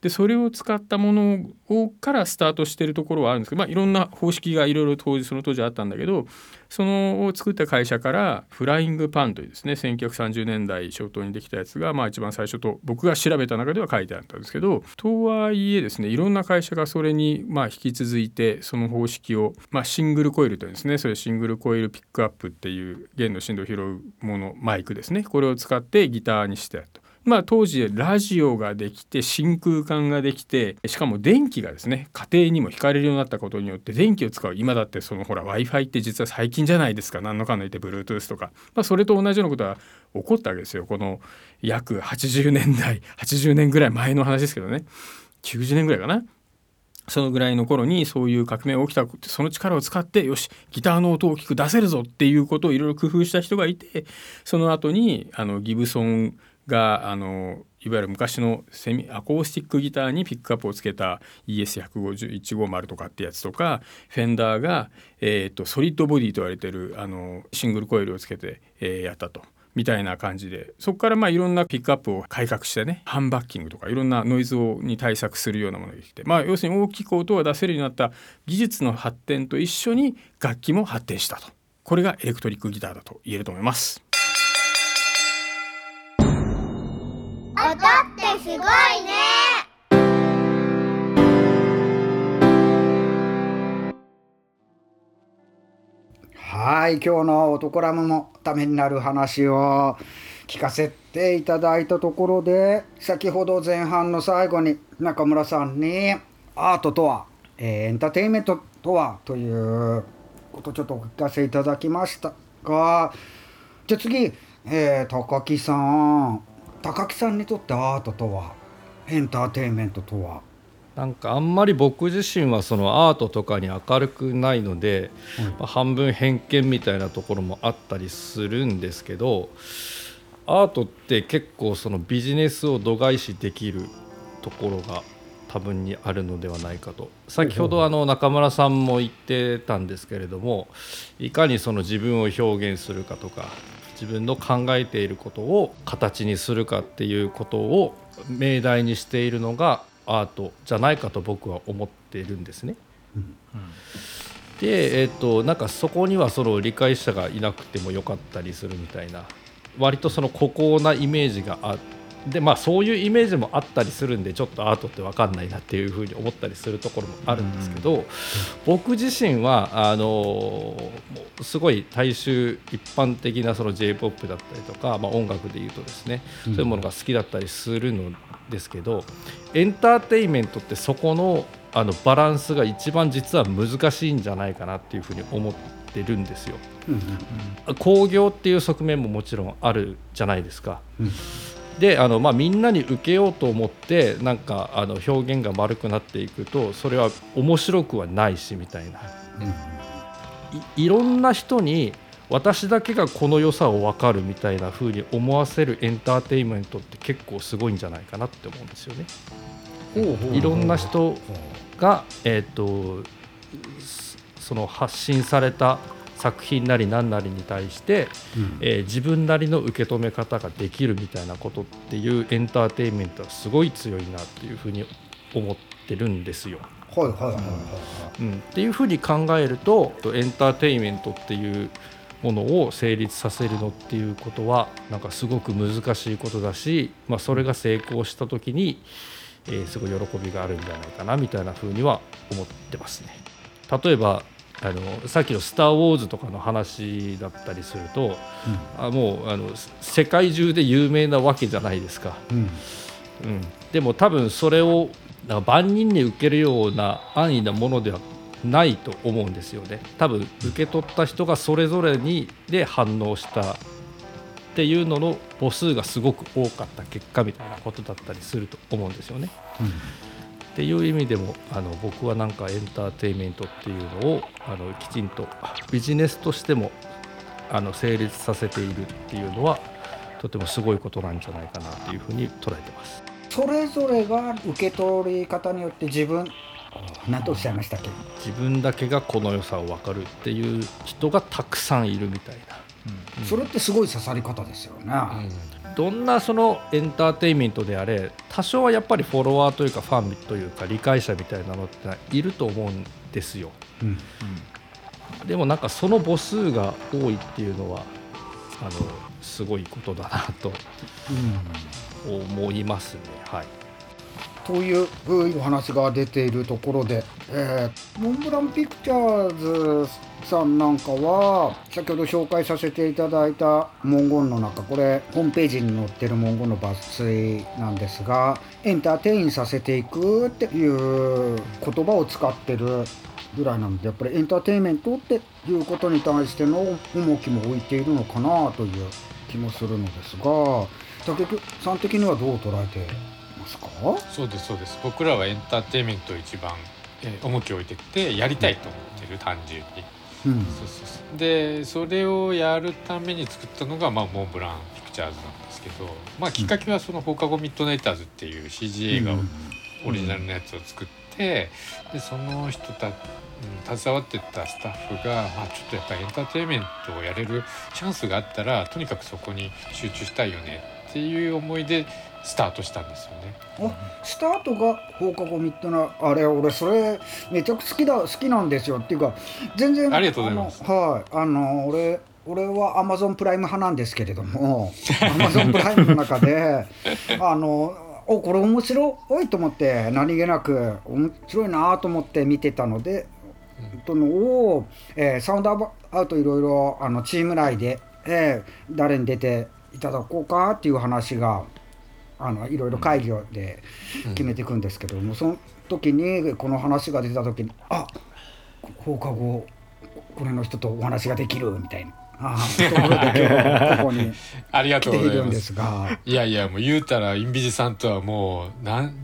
でそれを使ったものをからスタートしてるところはあるんですけど、まあ、いろんな方式がいろいろ当時その当時あったんだけどそのを作った会社からフライングパンというですね1930年代初頭にできたやつが、まあ、一番最初と僕が調べた中では書いてあったんですけどとはいえですねいろんな会社がそれにま引き続いてその方式を、まあ、シングルコイルというんですねそれシングルコイルピックアップっていう弦の振動を拾うものマイクですねこれを使ってギターにしてやると。まあ、当時ラジオができて真空管ができてしかも電気がですね家庭にも引かれるようになったことによって電気を使う。今だってそのほら w i f i って実は最近じゃないですか。何のかんの言って Bluetooth とか、まあ、それと同じようなことが起こったわけですよ。この約80年代80年ぐらい前の話ですけどね。90年ぐらいかな。そのぐらいの頃にそういう革命が起きた。その力を使ってよしギターの音を大きく出せるぞっていうことをいろいろ工夫した人がいてその後にあのギブソンがあのいわゆる昔のセミアコースティックギターにピックアップをつけた ES150150 とかってやつとかフェンダーが、えー、とソリッドボディと言われてるあのシングルコイルをつけて、えーやったと。みたいな感じでそこからまあいろんなピックアップを改革してねハンバッキングとかいろんなノイズをに対策するようなものができてまあ要するに大きく音が出せるようになった技術の発展と一緒に楽器も発展したとこれがエレクトリックギターだと言えると思います。はい今日の男ラムもためになる話を聞かせていただいたところで先ほど前半の最後に中村さんにアートとは、えーエンターテインメントとはということちょっとお聞かせいただきましたがじゃあ次、えー高木さん高木さんにとってアートとはエンターテインメントとは？なんかあんまり僕自身はそのアートとかに明るくないので、まあ半分偏見みたいなところもあったりするんですけどアートって結構そのビジネスを度外視できるところが多分にあるのではないかと。先ほどあの中村さんも言ってたんですけれどもいかにその自分を表現するかとか自分の考えていることを形にするかっていうことを命題にしているのがアートじゃないかと僕は思っているんですね。で、えっとなんかそこにはその理解者がいなくてもよかったりするみたいな割とその孤高なイメージがあでまあそういうイメージもあったりするんでちょっとアートって分かんないなっていうふうに思ったりするところもあるんですけど、僕自身はあのすごい大衆一般的なその j p o p だったりとか、まあ、音楽でいうとですね、そういうものが好きだったりするのですけどエンターテインメントってそこのあのバランスが一番実は難しいんじゃないかなっていうふうに思ってるんですよ。興行っていう側面ももちろんあるじゃないですか。であの、まあ、みんなに受けようと思ってなんかあの表現が丸くなっていくとそれは面白くはないしみたいな、いいろんな人に私だけがこの良さを分かるみたいな風に思わせるエンターテインメントって結構すごいんじゃないかなって思うんですよね。いろんな人が、えー、とすその発信された作品なり何なりに対して、えー自分なりの受け止め方ができるみたいなことっていうエンターテインメントはすごい強いなっていうふうに思ってるんですよ。はいはいはいはい。うん、っていうふうに考えるとエンターテインメントっていうものを成立させるのっていうことはなんかすごく難しいことだし、まあ、それが成功した時に、えーすごい喜びがあるんじゃないかなみたいなふうには思ってますね。例えばあのさっきの「スター・ウォーズ」とかの話だったりすると、あもうあの世界中で有名なわけじゃないですか。うんうん、でも多分それを万人に受けるような安易なものではないと思うんですよね多分受け取った人がそれぞれにで反応したっていうのの母数がすごく多かった結果みたいなことだったりすると思うんですよね。っていう意味でもあの僕はなんかエンターテインメントっていうのをあのきちんとビジネスとしてもあの成立させているっていうのはとてもすごいことなんじゃないかなっていうふうに捉えてます。それぞれが受け取り方によって自分何とおっしゃいましたっけ自分だけがこの良さを分かるっていう人がたくさんいるみたいな、それってすごい刺さり方ですよね、どんなそのエンターテインメントであれ多少はやっぱりフォロワーというかファンというか理解者みたいなのっていると思うんですよ。うん。でもなんかその母数が多いっていうのはあのすごいことだなと思いますね。はい。というお話が出ているところで、えーモンブランピクチャーズさんなんかは先ほど紹介させていただいた文言の中これホームページに載ってる文言の抜粋なんですがエンターテインさせていくっていう言葉を使ってるぐらいなのでやっぱりエンターテインメントっていうことに対しての重きも置いているのかなという気もするのですが竹木さん的にはどう捉えてますか？そうですそうです僕らはエンターテインメントを一番、え重きを置いてってやりたいと思ってる単純に。うん。そうそうそう。でそれをやるために作ったのが、まあ、モンブランピクチャーズなんですけど、まあ、きっかけはその「放課後ミッドナイターズ」っていう CG 映画を、オリジナルのやつを作ってでその人た、うん、携わってたスタッフが、まあ、ちょっとやっぱりエンターテインメントをやれるチャンスがあったらとにかくそこに集中したいよねっていう思いでスタートしたんですよね。あスタートが放課後ミッドナあれ俺それめちゃくちゃ好きだ好きなんですよ。っていうか全然ありがとうございます。はい。あの俺俺はアマゾンプライム派なんですけれどもアマゾンプライムの中であのおこれ面白いと思って何気なく面白いなと思って見てたので、とのを、えーサウンドアウトいろいろあのチーム内で、えー誰に出ていただこうかっていう話があのいろいろ会議で決めていくんですけども、その時にこの話が出た時にあ放課後これの人とお話ができるみたいな。ああことで今日ここに ありが来とうございまているんですすが、いやいやもう言うたらインビジさんとはもう何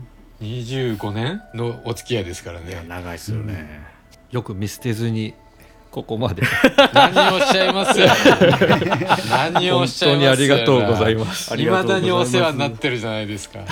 25年のお付き合いですからね。長いですよね、よく見捨てずにここまで。何をおっしゃいます？何をおっ本しゃいます？当にありがとうございます。いまだにお世話になってるじゃないですか。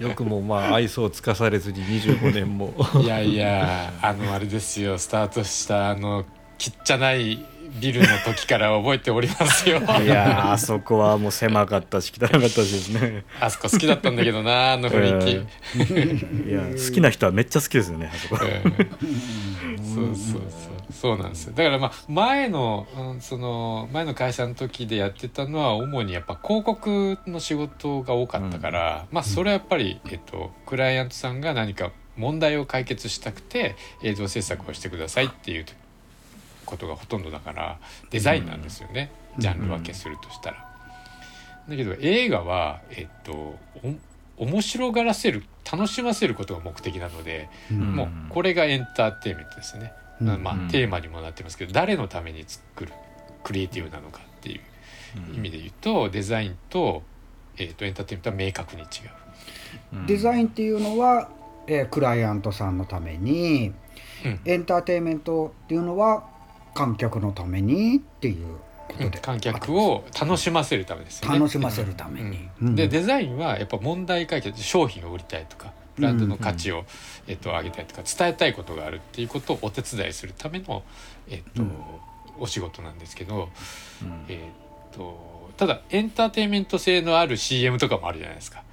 よくもまあ愛想をつかされずに25年も。いやいやあのあれですよ。スタートしたあのちっちゃないビルの時から覚えておりますよ。いやーあそこはもう狭かったし汚かったしですね。あそこ好きだったんだけどなあの雰囲気、いや好きな人はめっちゃ好きですよねあそこ。うんそうそうそう。そうなんですよ。だからまあ前の、うん、その前の会社の時でやってたのは主にやっぱ広告の仕事が多かったから、まあそれはやっぱり、えっと、クライアントさんが何か問題を解決したくて映像制作をしてくださいっていうことがほとんどだからデザインなんですよね、ジャンル分けするとしたら。だけど映画はえっとお面白がらせる楽しませることが目的なので、うん。もうこれがエンターテインメントですね、うん。まあ、うん。テーマにもなってますけど誰のために作るクリエイティブなのかっていう意味で言うとデザインと,、えー、とエンターテインメントは明確に違う。デザインっていうのは、えークライアントさんのために、うん。エンターテインメントっていうのは観客のためにっていうことで、観客を楽しませるためですよね。楽しませるために。うんででデザインはやっぱ問題解決商品を売りたいとかブランドの価値を、えっと、上げたいとか伝えたいことがあるっていうことをお手伝いするための、えっとうんお仕事なんですけど、うんえっとただエンターテインメント性のある CM とかもあるじゃないですか。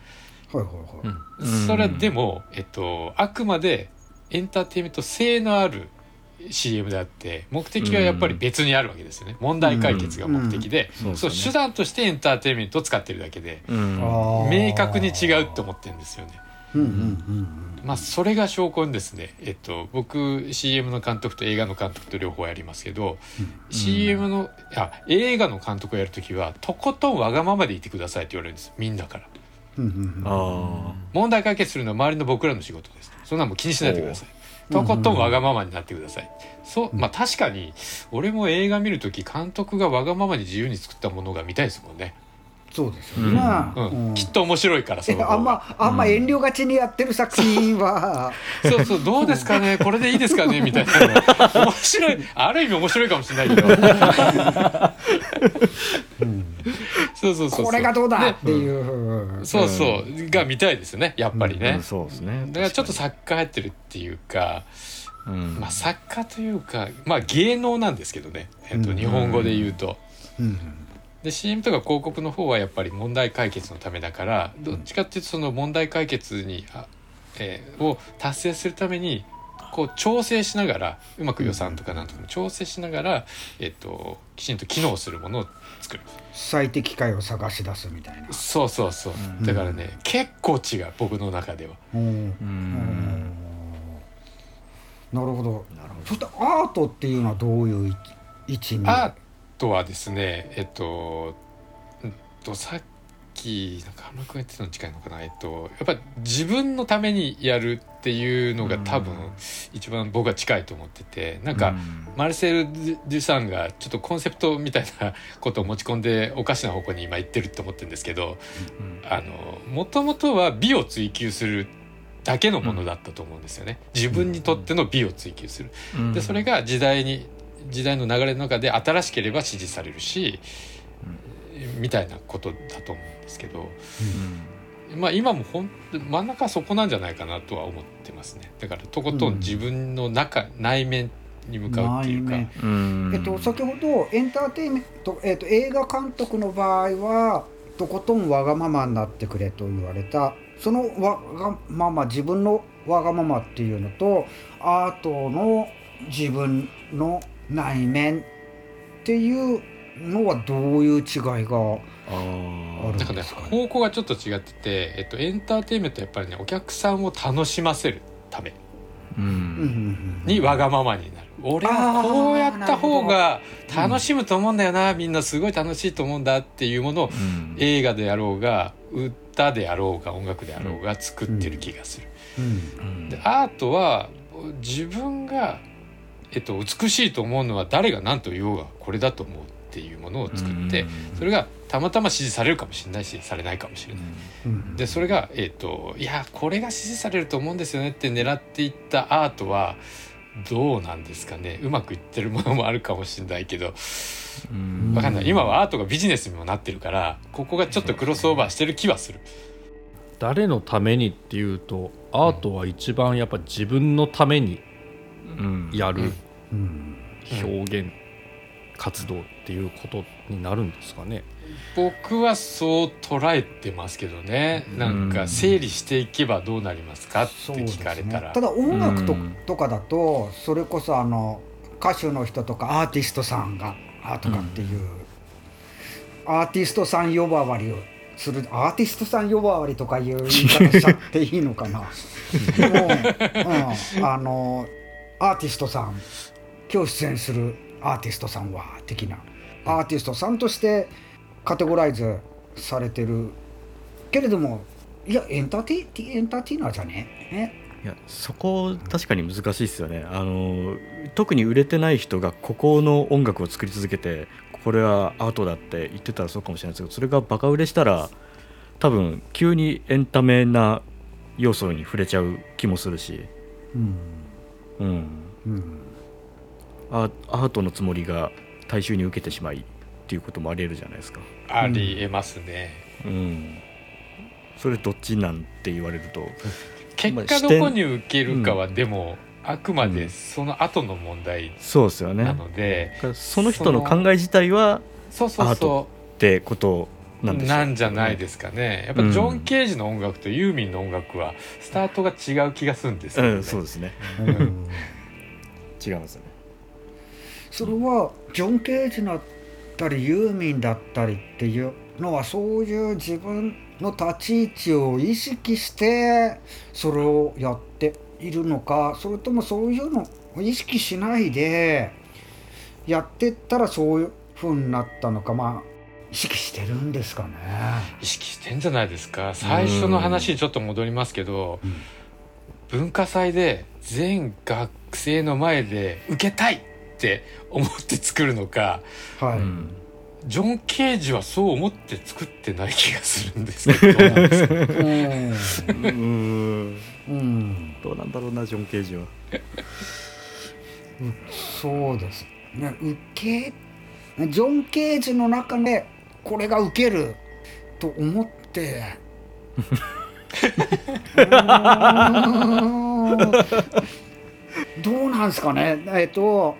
はいはいはい。うんそれでも、えっと、あくまでエンターテインメント性のある CM であって目的はやっぱり別にあるわけですよね。問題解決が目的で,、うん。うん。そう手段としてエンターテインメントを使ってるだけで明確に違うって思ってるんですよね。うんうんうんまあそれが証拠にですね、えっと、僕 CM の監督と映画の監督と両方やりますけど、CM のあ映画の監督をやるときはとことんわがままでいてくださいって言われるんです。みんなから。うんうんうん。あ問題解決するのは周りの僕らの仕事です。そんなもん気にしないでくださいとことんわがままになってください。そうまあ確かに俺も映画見る時監督がわがままに自由に作ったものが見たいですもんね、そうですよね。うん。うん。きっと面白いからそあんまあんま遠慮がちにやってる作品は、そうそうどうですかね？これでいいですかね？みたいな。の面白い。ある意味面白いかもしれないけど。そうそうそうそう。これがどうだでっていう。そうそう。が見たいですよね。やっぱりあ、ね、うん。そうですね。だからちょっと作家入ってるっていうかうん。まあ、作家というか、まあ、芸能なんですけどね、えっと、うん。日本語で言うと。うんで CM とか広告の方はやっぱり問題解決のためだからどっちかっていうとその問題解決に、あえーを達成するためにこう調整しながらうまく予算とかなんとかも調整しながら、えっと、きちんと機能するものを作る最適解を探し出すみたいな。そうそうそう、うんだからね結構違う僕の中では。うんうんなるほど。なるほそしてアートっていうのはどういう位位置に？アートはですねえっと,、うんとさっきなんか浜君言ってたのに近いのかな。えっとやっぱり自分のためにやるっていうのが多分うん一番僕は近いと思っててなんか、うん。マルセル・デュデュサンがちょっとコンセプトみたいなことを持ち込んでおかしな方向に今行ってるって思ってるんですけどあのもともとは美を追求するだけのものだったと思うんですよね。自分にとっての美を追求する。うん。でそれが時代に時代の流れの中で新しければ支持されるし、みたいなことだと思うんですけど、まあ今もほん真ん中はそこなんじゃないかなとは思ってますね。だからとことん自分の中、内面に向かうっていうか。えっと、先ほどエンターテインメント、えっと、映画監督の場合はとことんわがままになってくれと言われた。そのわがまま自分のわがままっていうのとアートの自分の内面っていうのはどういう違いがああるーなんかね方向がちょっと違ってて、えっと、エンターテインメントはやっぱりねお客さんを楽しませるためううん。んにわがままになる。俺はこうやった方が楽しむと思うんだよな、みんなすごい楽しいと思うんだっていうものをうん。映画であろうが歌であろうが音楽であろうが作ってる気がする。うん。うん。でアートは自分が、えっと、美しいと思うのは誰が何と言おうがこれだと思うっていうものを作って、それがたまたま支持されるかもしれないしされないかもしれない。うん。でそれが、えっといやこれが支持されると思うんですよねって狙っていったアートはどうなんですかね。うまくいってるものもあるかもしれないけど。うん。わかんない。今はアートがビジネスにもなってるからここがちょっとクロスオーバーしてる気はする。誰のためにっていうとアートは一番やっぱ自分のためにうんやる。うん。表現活動っていうことになるんですかね。僕はそう捉えてますけどね。なんか整理していけばどうなりますかって聞かれたら、ただ音楽と,、うんとかだとそれこそあの歌手の人とかアーティストさんがあとかっていう、アーティストさん呼ばわりをするアーティストさん呼ばわりとかいう言い方しちゃっていいのかな。で も、うん、あのアーティストさん今日出演するアーティストさんは的な。アーティストさんとしてカテゴライズされてるけれどもいやエンターテイエンターテイナーじゃね？ねいやそこ確かに難しいですよね。あの特に売れてない人がここの音楽を作り続けてこれはアートだって言ってたらそうかもしれないですけどそれがバカ売れしたら多分急にエンタメな要素に触れちゃう気もするし、うんうん、うん。アアートのつもりが大衆に受けてしまいっていうこともありえるじゃないですか、ありえますね。うん、それどっちなんて言われると結果どこに受けるかはでも、あくまでその後の問題そうですよね。なので、その人の考え自体はそうそうアーそってことうなんでしょう。なんじゃないですかね。やっぱジョン・ケージの音楽とユーミンの音楽はスタートが違う気がするんですよね。うん、そうですね。うん。違いますね。それはジョン・ケージだったりユーミンだったりっていうのはそういう自分の立ち位置を意識してそれをやっているのかそれともそういうのを意識しないでやってったらそういう風になったのか。まあ意識してるんですかね。意識してんじゃないですか。最初の話にちょっと戻りますけど、うん文化祭で全学生の前で受けたいって思って作るのかはい、うんジョン・ケージはそう思って作ってない気がするんですけど。どうなん。ですかうん。うん。どうなんだろうなジョン・ケージは。そうです。ね受けジョン・ケージの中でこれが受けると思って どうなんですかねえっと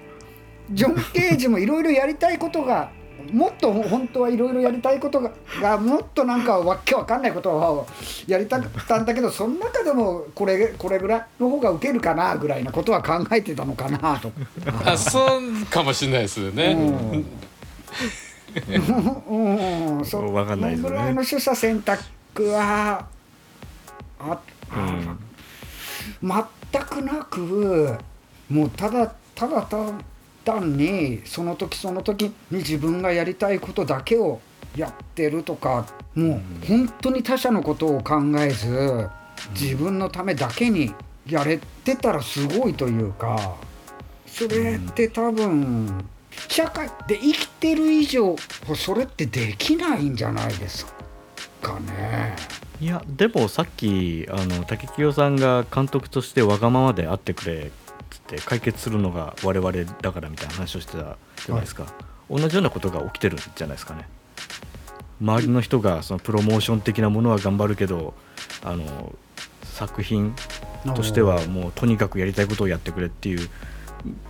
ジョン・ケージもいろいろやりたいことがもっと本当はいろいろやりたいことががもっとなんかわけわかんないことをやりたかったんだけどその中でもこれこれぐらいの方が受けるかなぐらいなことは考えてたのかなと。あそうかもしれないですよね。うんうん、そわかんないですね。ぐらいの取捨選択はあ、うん全くなくもうただただ単にその時その時に自分がやりたいことだけをやってるとかもう本当に他者のことを考えず自分のためだけにやれてたらすごいというかそれって多分社会で生きてる以上それってできないんじゃないですかね。いやでもさっきあの竹清さんが監督としてわがままであってくれっつって解決するのが我々だからみたいな話をしてたじゃないですか、同じようなことが起きてるんじゃないですかね周りの人がそのプロモーション的なものは頑張るけどあの作品としてはもうとにかくやりたいことをやってくれっていう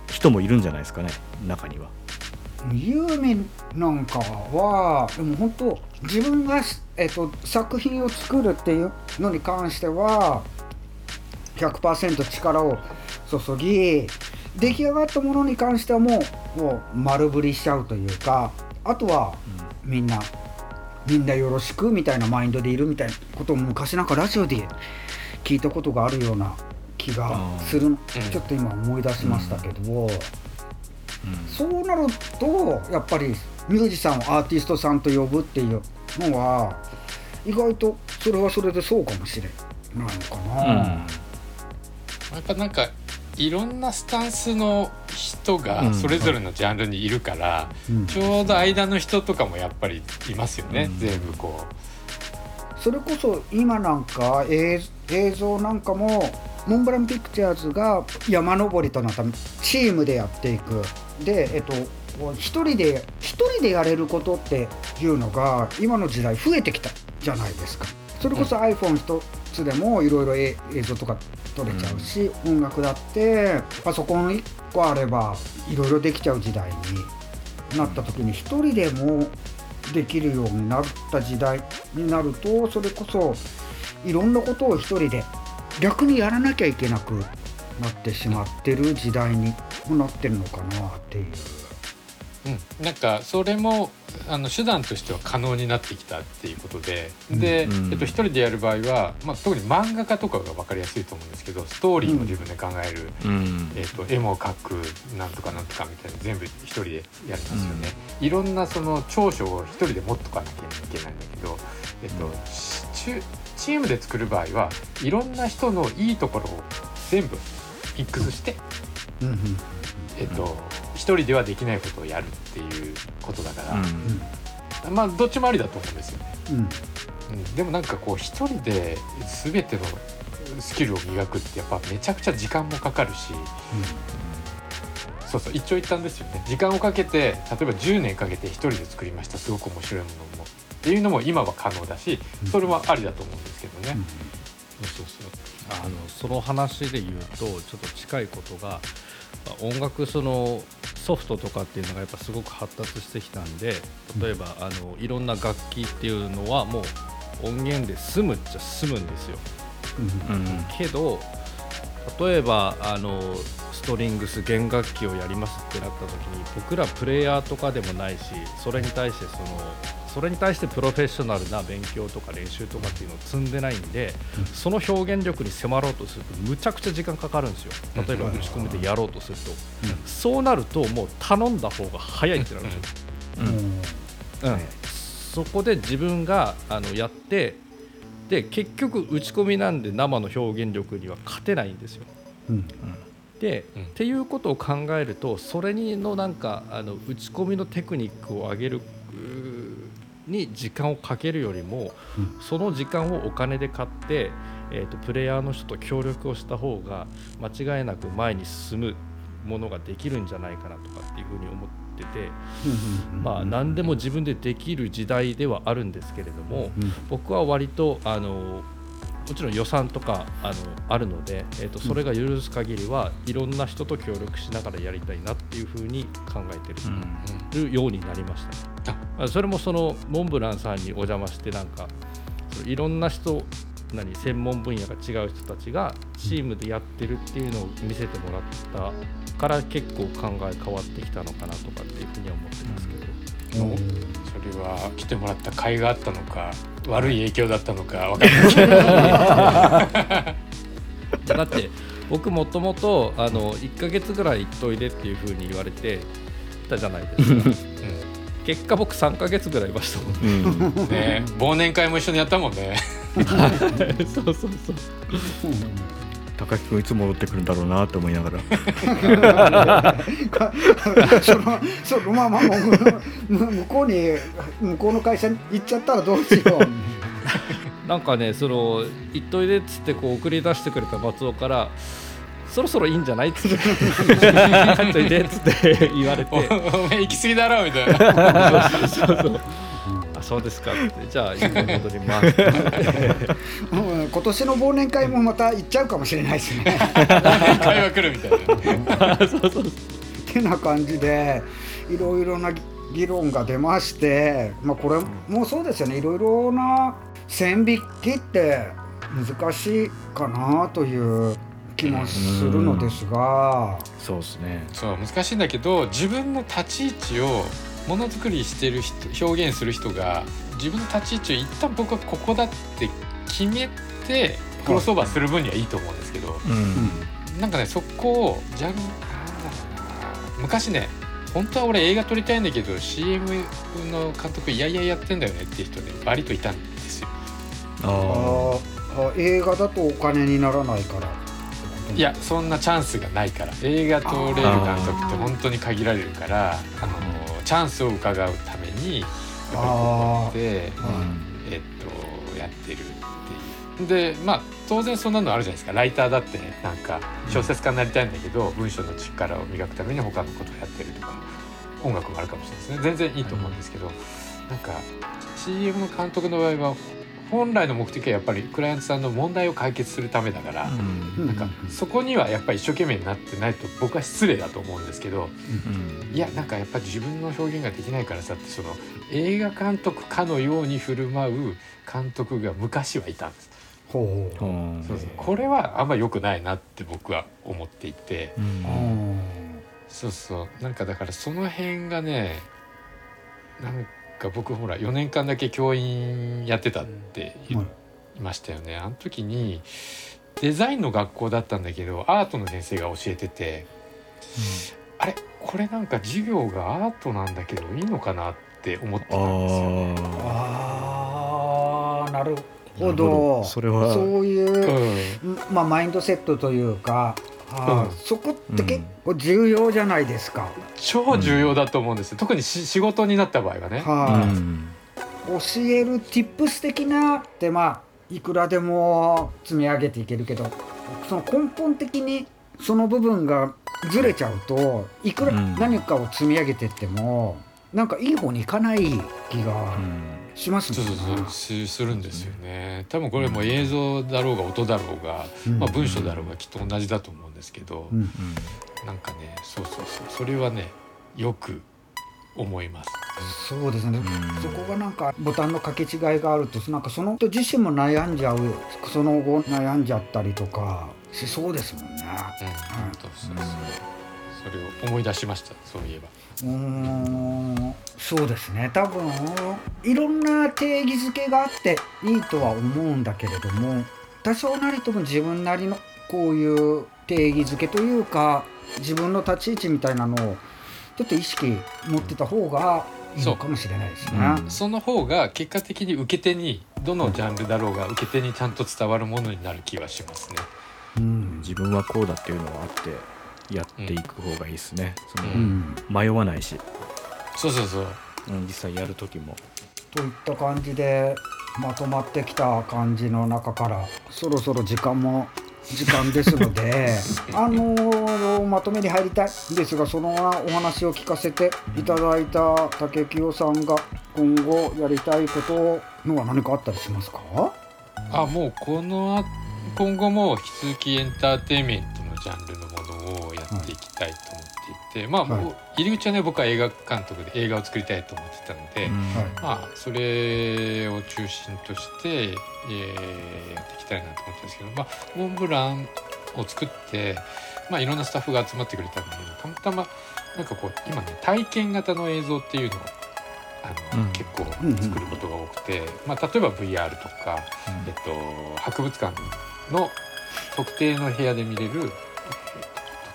人もいるんじゃないですかね中には。ユーミンなんかはでも本当自分が、えっと、作品を作るっていうのに関しては100%力を注ぎ出来上がったものに関してはもうもう丸振りしちゃうというかあとはみんなみんなよろしくみたいなマインドでいるみたいなことを昔なんかラジオで聞いたことがあるような気がする、んちょっと今思い出しましたけど、そうなるとやっぱりミュージシャンをアーティストさんと呼ぶっていうのは意外とそれはそれでそうかもしれないのかな。やっぱなんかいろんなスタンスの人がそれぞれのジャンルにいるから、うん。ちょうど間の人とかもやっぱりいますよね、うん。全部こそれこそ今なんか映映像なんかもモンブランピクチャーズが山登りとなったチームでやっていく。でえっと一人で一人でやれることっていうのが今の時代増えてきたじゃないですか。それこそ iPhone 一つでもいろいろ映像とか撮れちゃうし、音楽だってパソコン1個あればいろいろできちゃう時代になった時に一人でもできるようになった時代になるとそれこそいろんなことを一人で逆にやらなきゃいけなくなってしまってる時代になってるのかなっていう。う、うん、なんかそれもあの手段としては可能になってきたっていうことで。で、うん。えっと、一人でやる場合は、まあ、特に漫画家とかが分かりやすいと思うんですけどストーリーも自分で考える、うん。えっと、絵も描くなんとかなんとかみたいな全部一人でやりますよね、いろんなその長所を一人で持っとかなきゃいけないんだけど、えっと、チチチームで作る場合はいろんな人のいいところを全部ミックスして、うんうんえっと、一人ではできないことをやるっていうことだから、まあどっちもありだと思うんですよね。うん。うん、でもなんかこう一人で全てのスキルを磨くってやっぱめちゃくちゃ時間もかかるし、そうそう一長一短ですよね。時間をかけて例えば10年かけて一人で作りました。すごく面白いものもっていうのも今は可能だしそれはありだと思うんですけどね。そうそう。あのその話で言うとちょっと近いことがまあ音楽そのソフトとかっていうのがやっぱすごく発達してきたんで例えばあのいろんな楽器っていうのはもう音源で済むっちゃ済むんですよ。うん。けど例えばあのストリングス弦楽器をやりますってなった時に僕らプレイヤーとかでもないしそれに対してそのそれに対してプロフェッショナルな勉強とか練習とかっていうのを積んでないんで、その表現力に迫ろうとするとむちゃくちゃ時間かかるんですよ。例えば打ち込みでやろうとすると、そうなるともう頼んだ方が早いってなるんですよ。うん。そこで自分があのやってで結局打ち込みなんで生の表現力には勝てないんですよ。うん。で、うん。っていうことを考えるとそれにのなんかあの打ち込みのテクニックを上げるに時間をかけるよりも、うん。その時間をお金で買って、えー、とプレイヤーの人と協力をした方が間違いなく前に進むものができるんじゃないかなとかっていうふうに思ってて。まあ、何でも自分でできる時代ではあるんですけれども、うん僕は割とあのもちろん予算とかあのあるので、えー、とそれが許す限りはいろんな人と協力しながらやりたいなっていうふうに考えてる,、ようになりました、あそれもそのモンブランさんにお邪魔してなんかそのいろんな人何専門分野が違う人たちがチームでやってるっていうのを見せてもらったから結構考え変わってきたのかなとかっていうふうには思ってますけど。うん。それは来てもらった甲斐があったのか悪い影響だったのか分かんない。けどだって僕もともとあの1ヶ月ぐらい行っといでっていうふうに言われてたじゃないですか結果僕3ヶ月ぐらいいましたもんね。うん。うんね。忘年会も一緒にやったもんね。そうそうそう。高木君いつ戻ってくるんだろうなと思いながら。そのそのまま向こうに向こうの会社に行っちゃったらどうしよう。なんかねその行っといでっつってこう送り出してくれた松尾からそろそろいいんじゃないっつって。といでっつって言われて。おお前行き過ぎだろみたいな。そうそうそう。あそうですかって。じゃあ 戻ります。今年の忘年会もまた行っちゃうかもしれないですね。会話来るみたいなってな感じでいろいろな議論が出まして、まあ、これもそうですよね。いろいろな線引きって難しいかなという気もするのですが。そうですね。そう難しいんだけど自分の立ち位置をものづくりしてる人表現する人が自分の立ち位置を一旦僕はここだって決めてクロスオーバーする分にはいいと思うんですけど、うん。なんかねそこをじゃんなんだろうな昔ね本当は俺映画撮りたいんだけど CM の監督いやいややってんだよねっていう人ね割といたんですよ。あああ映画だとお金にならないからいやそんなチャンスがないから。映画撮れる監督って本当に限られるからあのチャンスを伺うためにやっぱりここであ、うん。えっとやってるっていう。でまあ当然そんなのあるじゃないですか。ライターだってねなんか小説家になりたいんだけど文章の力を磨くために他のことをやってるとか音楽もあるかもしれないですね。全然いいと思うんですけど、なんか CM の監督の場合は本来の目的はやっぱりクライアントさんの問題を解決するためだから、うん。なんかそこにはやっぱり一生懸命になってないと僕は失礼だと思うんですけどうん。いやなんかやっぱり自分の表現ができないからさってその映画監督かのように振る舞う監督が昔はいたんです。ほうそうそう。これはあんま良くないなって僕は思っていて。うん。うんそうそう。なんかだからその辺がねなんか僕ほら4年間だけ教員やってたって言はいいましたよね。あの時にデザインの学校だったんだけどアートの先生が教えててあれこれなんか授業がアートなんだけどいいのかなって思ってたんですよ。あああなるあほど。それは。そういううん。まあ、マインドセットというか、そこって結構重要じゃないですか。超重要だと思うんです。よ、特にし仕事になった場合はね。はい、うん教える tips 的なってまあいくらでも積み上げていけるけどその根本的にその部分がずれちゃうといくらうん。何かを積み上げてっても、なんかいい方にいかない気がしますそうもんそうそうしするんですよね。多分これも映像だろうが音だろうが、うん。まあ、文章だろうがきっと同じだと思う。んですけど、うんなんかねそうそうそう。それはねよく思います。そうですね、ん。そこがなんかボタンの掛け違いがあるとなんかその人自身も悩んじゃうその後悩んじゃったりとかしそうですもんね。うん、そうそうそう。それを思い出しましたそういえば。うーん。そうですね。多分いろんな定義づけがあっていいとは思うんだけれども多少なりとも自分なりのこういう定義づけというか自分の立ち位置みたいなのをちょっと意識持ってた方がいいのかもしれないですね。うんその方が結果的に受け手にどのジャンルだろうが受け手にちゃんと伝わるものになる気はしますね。うん自分はこうだっていうのがあってやっていく方がいいですね、そのうん迷わないし、そうそうそう。うん、実際やる時もといった感じでまとまってきた感じの中からそろそろ時間も時間ですので あのーまとめに入りたいんですがそのお話を聞かせていただいた竹清さんが今後やりたいことのは何かあったりしますか？あもうこの今後も引き続きエンターテインメントのジャンルのものをやっていきたいとてまあ、はい。入り口はね僕は映画監督で映画を作りたいと思ってたので、まあそれを中心として、えーやっていきたいなと思ってるんですけど、まあ、モンブランを作って、まあ、いろんなスタッフが集まってくれたんだけどたまたまなんかこう今ね体験型の映像っていうのをあの、うん。結構作ることが多くて、まあ、例えば VR とか、えっと、博物館の特定の部屋で見れる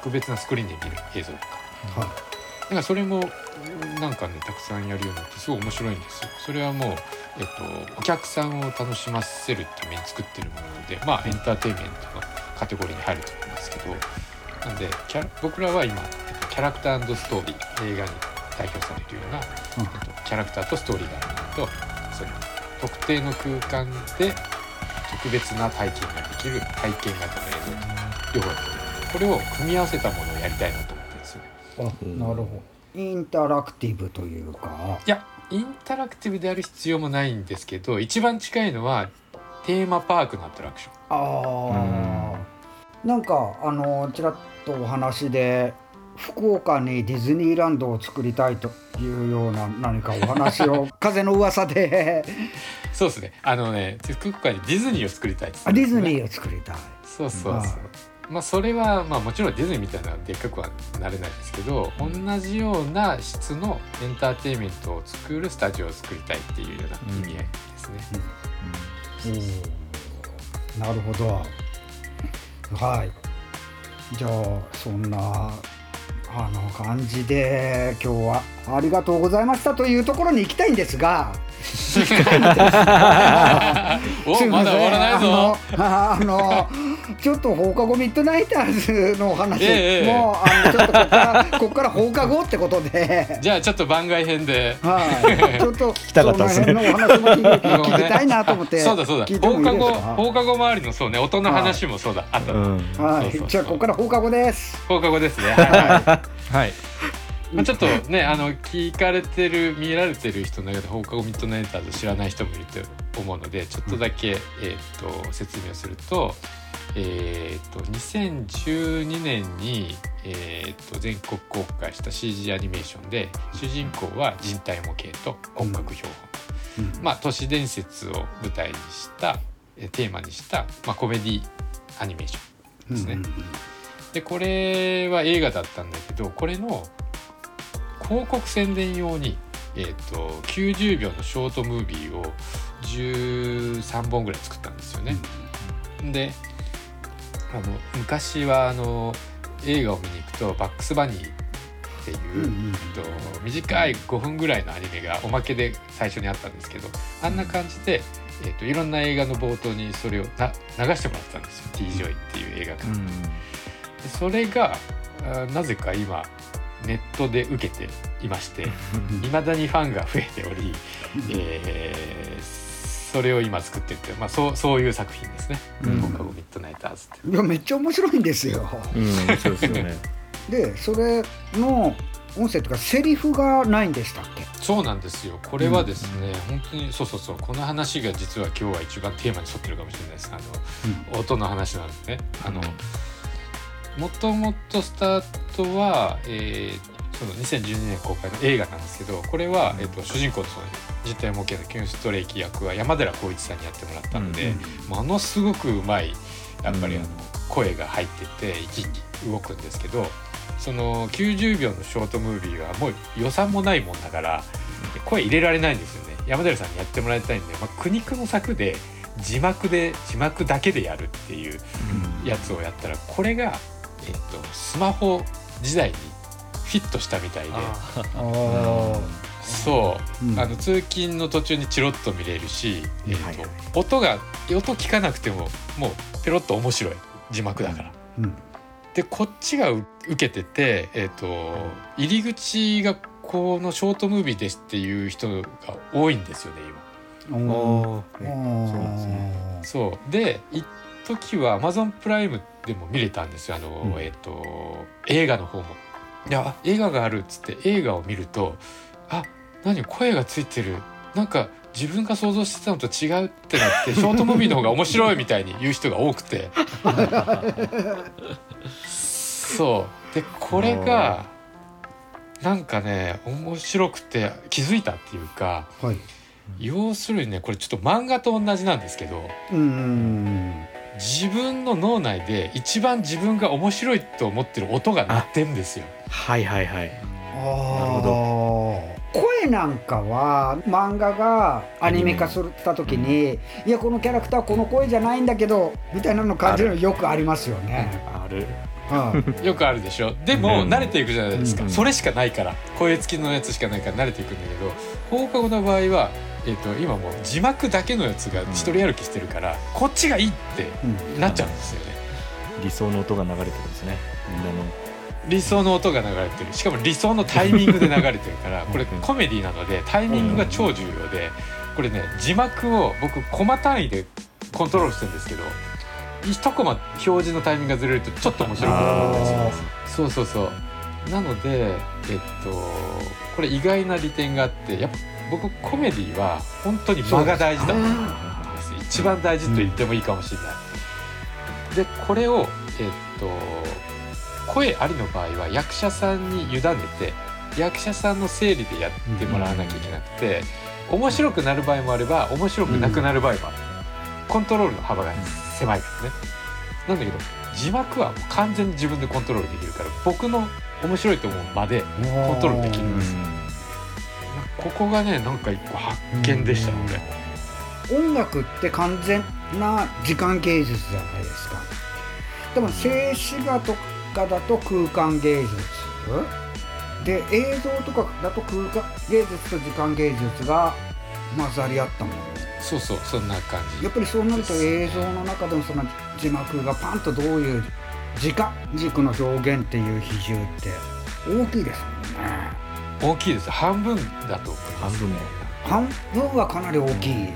特別なスクリーンで見る映像とかはい。なんかそれもなんかねたくさんやるようになってすごい面白いんですよ。それはもう、えっと、お客さんを楽しませるために作ってるものでまあエンターテインメントのカテゴリーに入ると思いますけどなんでキャラ僕らは今えっとキャラクターストーリー映画に代表されるような、えっと、キャラクターとストーリーがあるのとその特定の空間で特別な体験ができる体験型の映像と両方これを組み合わせたものをやりたいなとあなるほど。インタラクティブというか。いやインタラクティブである必要もないんですけど一番近いのはテーマパークのアトラクション。ああなんかあのちらっとお話で福岡にディズニーランドを作りたいというような何かお話を 風の噂で。そうですね。あのね福岡にディズニーを作りたいです、あディズニーを作りたい。そうそうそう、はいまあそれはまあもちろんディズニーみたいなでっかくはなれないですけど同じような質のエンターテインメントを作るスタジオを作りたいっていうような意味合いですね、なるほど。はい。じゃあそんなあの感じで今日はありがとうございましたというところに行きたいんですが。おまだ終わらないぞ。あのあのちょっと放課後ミッドナイターズのお話も、ええもうあのちょっとここから ここから放課後ってことで。じゃあちょっと番外編で。はい、ちょっとたかったですね。そのお話も聞きたいなと思ってそうだそうだ。放課後放課後周りのそうね音の話もそうだ。あった、うんはい、じゃあここから放課後です。放課後ですね、はいははい。い まあ、ちょっとねあの聞かれてる見られてる人の中で放課後ミッドナイターズ知らない人もいると思うのでちょっとだけ、えー、と説明をすると,、えー、と2012年に、えー、と全国公開した CG アニメーションで主人公は人体模型と骨格標本、まあ、都市伝説を舞台にしたえーテーマにした、まあ、コメディアニメーションですね。うんでこれは映画だったんだけどこれの広告宣伝用に、えー、と90秒のショートムービーを13本ぐらい作ったんですよね。であの昔はあの映画を見に行くと「バックス・バニー」っていう、うんうんえっと短い5分ぐらいのアニメがおまけで最初にあったんですけどあんな感じで、えっといろんな映画の冒頭にそれをな流してもらってたんですよ「T・ ジョイ」っていう映画館でそれがあなぜか今ネットで受けていまして いまだにファンが増えており、えーそれを今作ってるって、まあ、そうそういう作品ですね「うん。放課後ミッドナイターズ」って。いやめっちゃ面白いんですよ。うんそうですよね。でそれの音声とかセリフがないんでしたっけ？そうなんですよ。これはですね、本当にそうそうそうこの話が実は今日は一番テーマに沿ってるかもしれないです。あの、音の話なんですね。あのもともとスタートは、えーその2012年公開の映画なんですけどこれは、えー、と主人公のその実体模型のキュンストレイキ役は山寺宏一さんにやってもらったので、ものすごくうまいやっぱりあの、うん。声が入ってて生き生き動くんですけどその90秒のショートムービーはもう予算もないもんだから声入れられないんですよね。山寺さんにやってもらいたいんで、まあ、苦肉の策で字幕で字幕だけでやるっていうやつをやったらこれが、えっと、スマホ時代にフィットしたみたいで。あそう、うん。あの通勤の途中にチロッと見れるし、えっとはいはい。音が音聞かなくてももうペロッと面白い。字幕だから。うん。でこっちがう受けてて、えっと入り口がこのショートムービーですっていう人が多いんですよね今。そう。で一時は Amazon プライムでも見れたんですよあの、うんえっ、と映画の方も。いやあ映画があるっつって映画を見るとあ何声がついてるなんか自分が想像してたのと違うってなって ショートムービーの方が面白いみたいに言う人が多くてそうでこれがなんかね面白くて気づいたっていうかはい。要するにねこれちょっと漫画と同じなんですけどうん。自分の脳内で一番自分が面白いと思ってる音が鳴ってんですよ。はいはいはい。あなるほど。声なんかは漫画がアニメ化された時に、いやこのキャラクターこの声じゃないんだけどみたいなの感じるのよくありますよね。ある。うん。よくあるでしょ。でもうん。慣れていくじゃないですか、うん。それしかないから。声付きのやつしかないから慣れていくんだけど放課後の場合は、えー、と今もう字幕だけのやつが一人歩きしてるから、こっちがいいってうん。なっちゃうんですよね。理想の音が流れてるんですね。みんなの。理想の音が流れてる。しかも理想のタイミングで流れてるからこれコメディなのでタイミングが超重要でこれね字幕を僕コマ単位でコントロールしてるんですけど一コマ表示のタイミングがずれるとちょっと面白くなったりします。そうそうそう。なのでえっとこれ意外な利点があってやっぱ僕コメディは本当に間が大事だと思うんです。一番大事と言ってもいいかもしれない、でこれをえっと声ありの場合は役者さんに委ねて役者さんの整理でやってもらわなきゃいけなくて、面白くなる場合もあれば面白くなくなる場合もある、コントロールの幅が狭いからね。なんだけど字幕はもう完全に自分でコントロールできるから僕の面白いと思うまでコントロールできるんですここがねなんか一個発見でしたので音楽って完全な時間芸術じゃないですか。でも静止画とかだと空間芸術。で映像とかだと空間芸術と時間芸術が混ざり合ったもの。そうそうそんな感じ。やっぱりそうなると映像の中でもその字幕がパンとどういう時間軸の表現っていう比重って大きいですもんね大きいです。半分だと思います。半分も半分はかなり大きいで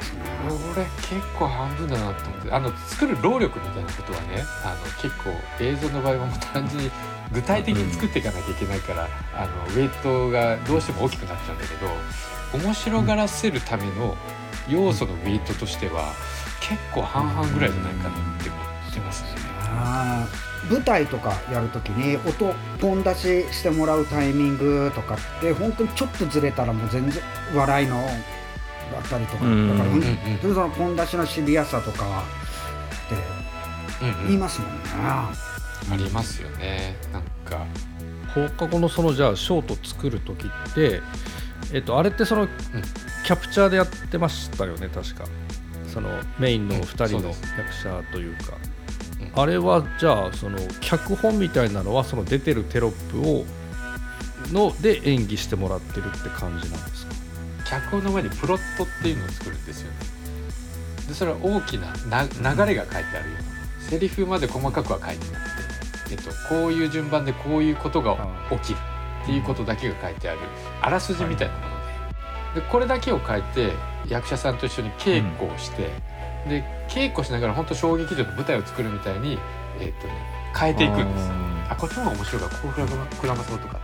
すね、これ結構半分だなと思って。あの作る労力みたいなことはねあの結構映像の場合はもう単純に具体的に作っていかなきゃいけないから、あのウェイトがどうしても大きくなっちゃうんだけど面白がらせるための要素のウェイトとしては結構半々ぐらいじゃないかなって思ってますね。あー舞台とかやるときに音ポン出ししてもらうタイミングとかって本当にちょっとずれたらもう全然笑いのだったりとか、うん。だから本うんうん当にそのポン出しのシビアさとかってうんうん。言いますもんね。ありますよね。なんか。放課後のそのじゃあショート作る時って、えっと、あれってその、キャプチャーでやってましたよね確か。そのメインの2人の役者というか、うんあれはじゃあその脚本みたいなのはその出てるテロップをので演技してもらってるって感じなんですか？脚本の前にプロットっていうのを作るんですよね。でそれは大きなな流れが書いてあるよ。うなセリフまで細かくは書いてなくて、えっと、こういう順番でこういうことが起きるっていうことだけが書いてあるあらすじみたいなもので。でこれだけを書いて役者さんと一緒に稽古をして、で稽古しながら本当小劇場の舞台を作るみたいに、えっとね、変えていくんです。あこっちの方が面白いからこう膨らまそうとか。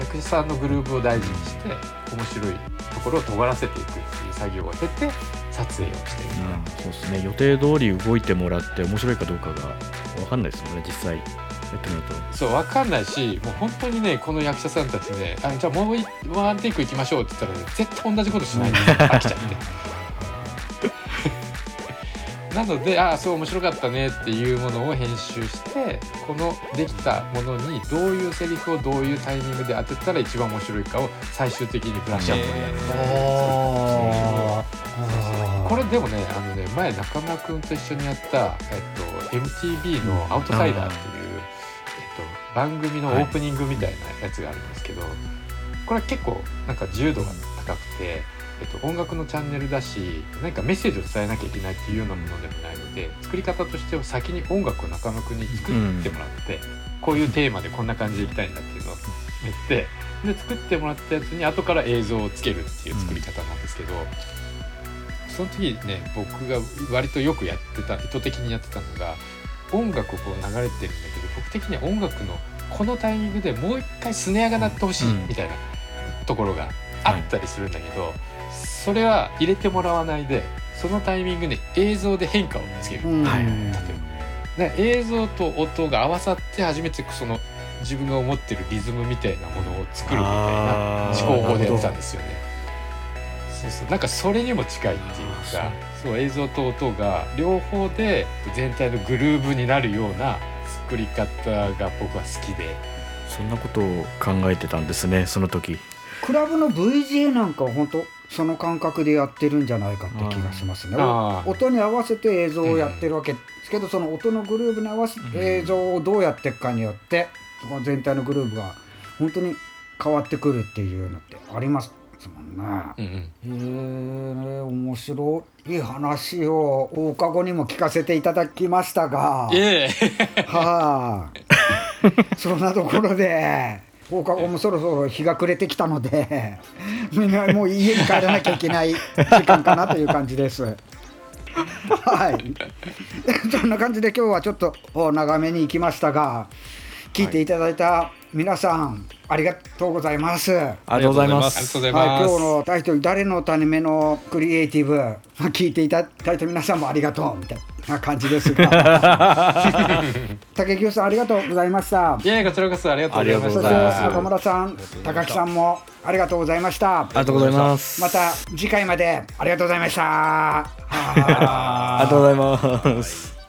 役者さんのグルーブを大事にして面白いところを尖らせていくっていう作業を経て撮影をしていく、そうですね。予定通り動いてもらって面白いかどうかが分かんないですもんね実際。やってみると。そう分かんないしもう本当にねこの役者さんたちねあじゃあもういワンテイク行きましょうって言ったらね絶対同じことしない。んで飽きちゃって。なのでああそう面白かったねっていうものを編集してこのできたものにどういうセリフをどういうタイミングで当てたら一番面白いかを最終的にブラッシュアップでやる。みたいなこれでもねあのね前中村君と一緒にやった、えっと、MTV の「アウトサイダー」っていう、えっと、番組のオープニングみたいなやつがあるんですけどこれは結構なんか自由度が高くて、えっと、音楽のチャンネルだし何かメッセージを伝えなきゃいけないっていうようなものでもないので作り方としては先に音楽を中野くんに作ってもらって、こういうテーマでこんな感じでいきたいんだっていうのを言ってで作ってもらったやつに後から映像をつけるっていう作り方なんですけど、その時ね僕が割とよくやってた意図的にやってたのが音楽をこう流れてるんだけど僕的には音楽のこのタイミングでもう一回スネアが鳴ってほしいみたいなところがあったりするんだけど、それは入れてもらわないでそのタイミングに映像で変化をつける。うん。はい。で映像と音が合わさって初めてその自分が思ってるリズムみたいなものを作るみたいなあー。思考法でやってたんですよね。そうそう。なんかそれにも近いっていうかそう映像と音が両方で全体のグルーブになるような作り方が僕は好きで。そんなことを考えてたんですねその時。クラブの VJ なんかは本当その感覚でやってるんじゃないかって気がしますね。あー音に合わせて映像をやってるわけですけど、その音のグルーブに合わせて映像をどうやっていくかによってその全体のグルーブが本当に変わってくるっていうのってありますもんね。うんうんへえ面白い話を放課後にも聞かせていただきましたが。いえはい、そんなところで放課後もそろそろ日が暮れてきたので みんなもう家に帰らなきゃいけない時間かなという感じです。はい、そんな感じで今日はちょっと長めに行きましたが聞いていただいた皆さん、ありがとうございます。ありがとうございまありがすとうございはい、ます。今日のタイトル「誰の種目のクリエイティブ」聞いていただいた皆さんもありがとうみたいな感じですが。竹清さんありがとうございました。いえこちらこそありがとうございましそしてた。中村さん高木さんもありがとうございました。ありがとうございます。また次回までありがとうございました。ありがとうございます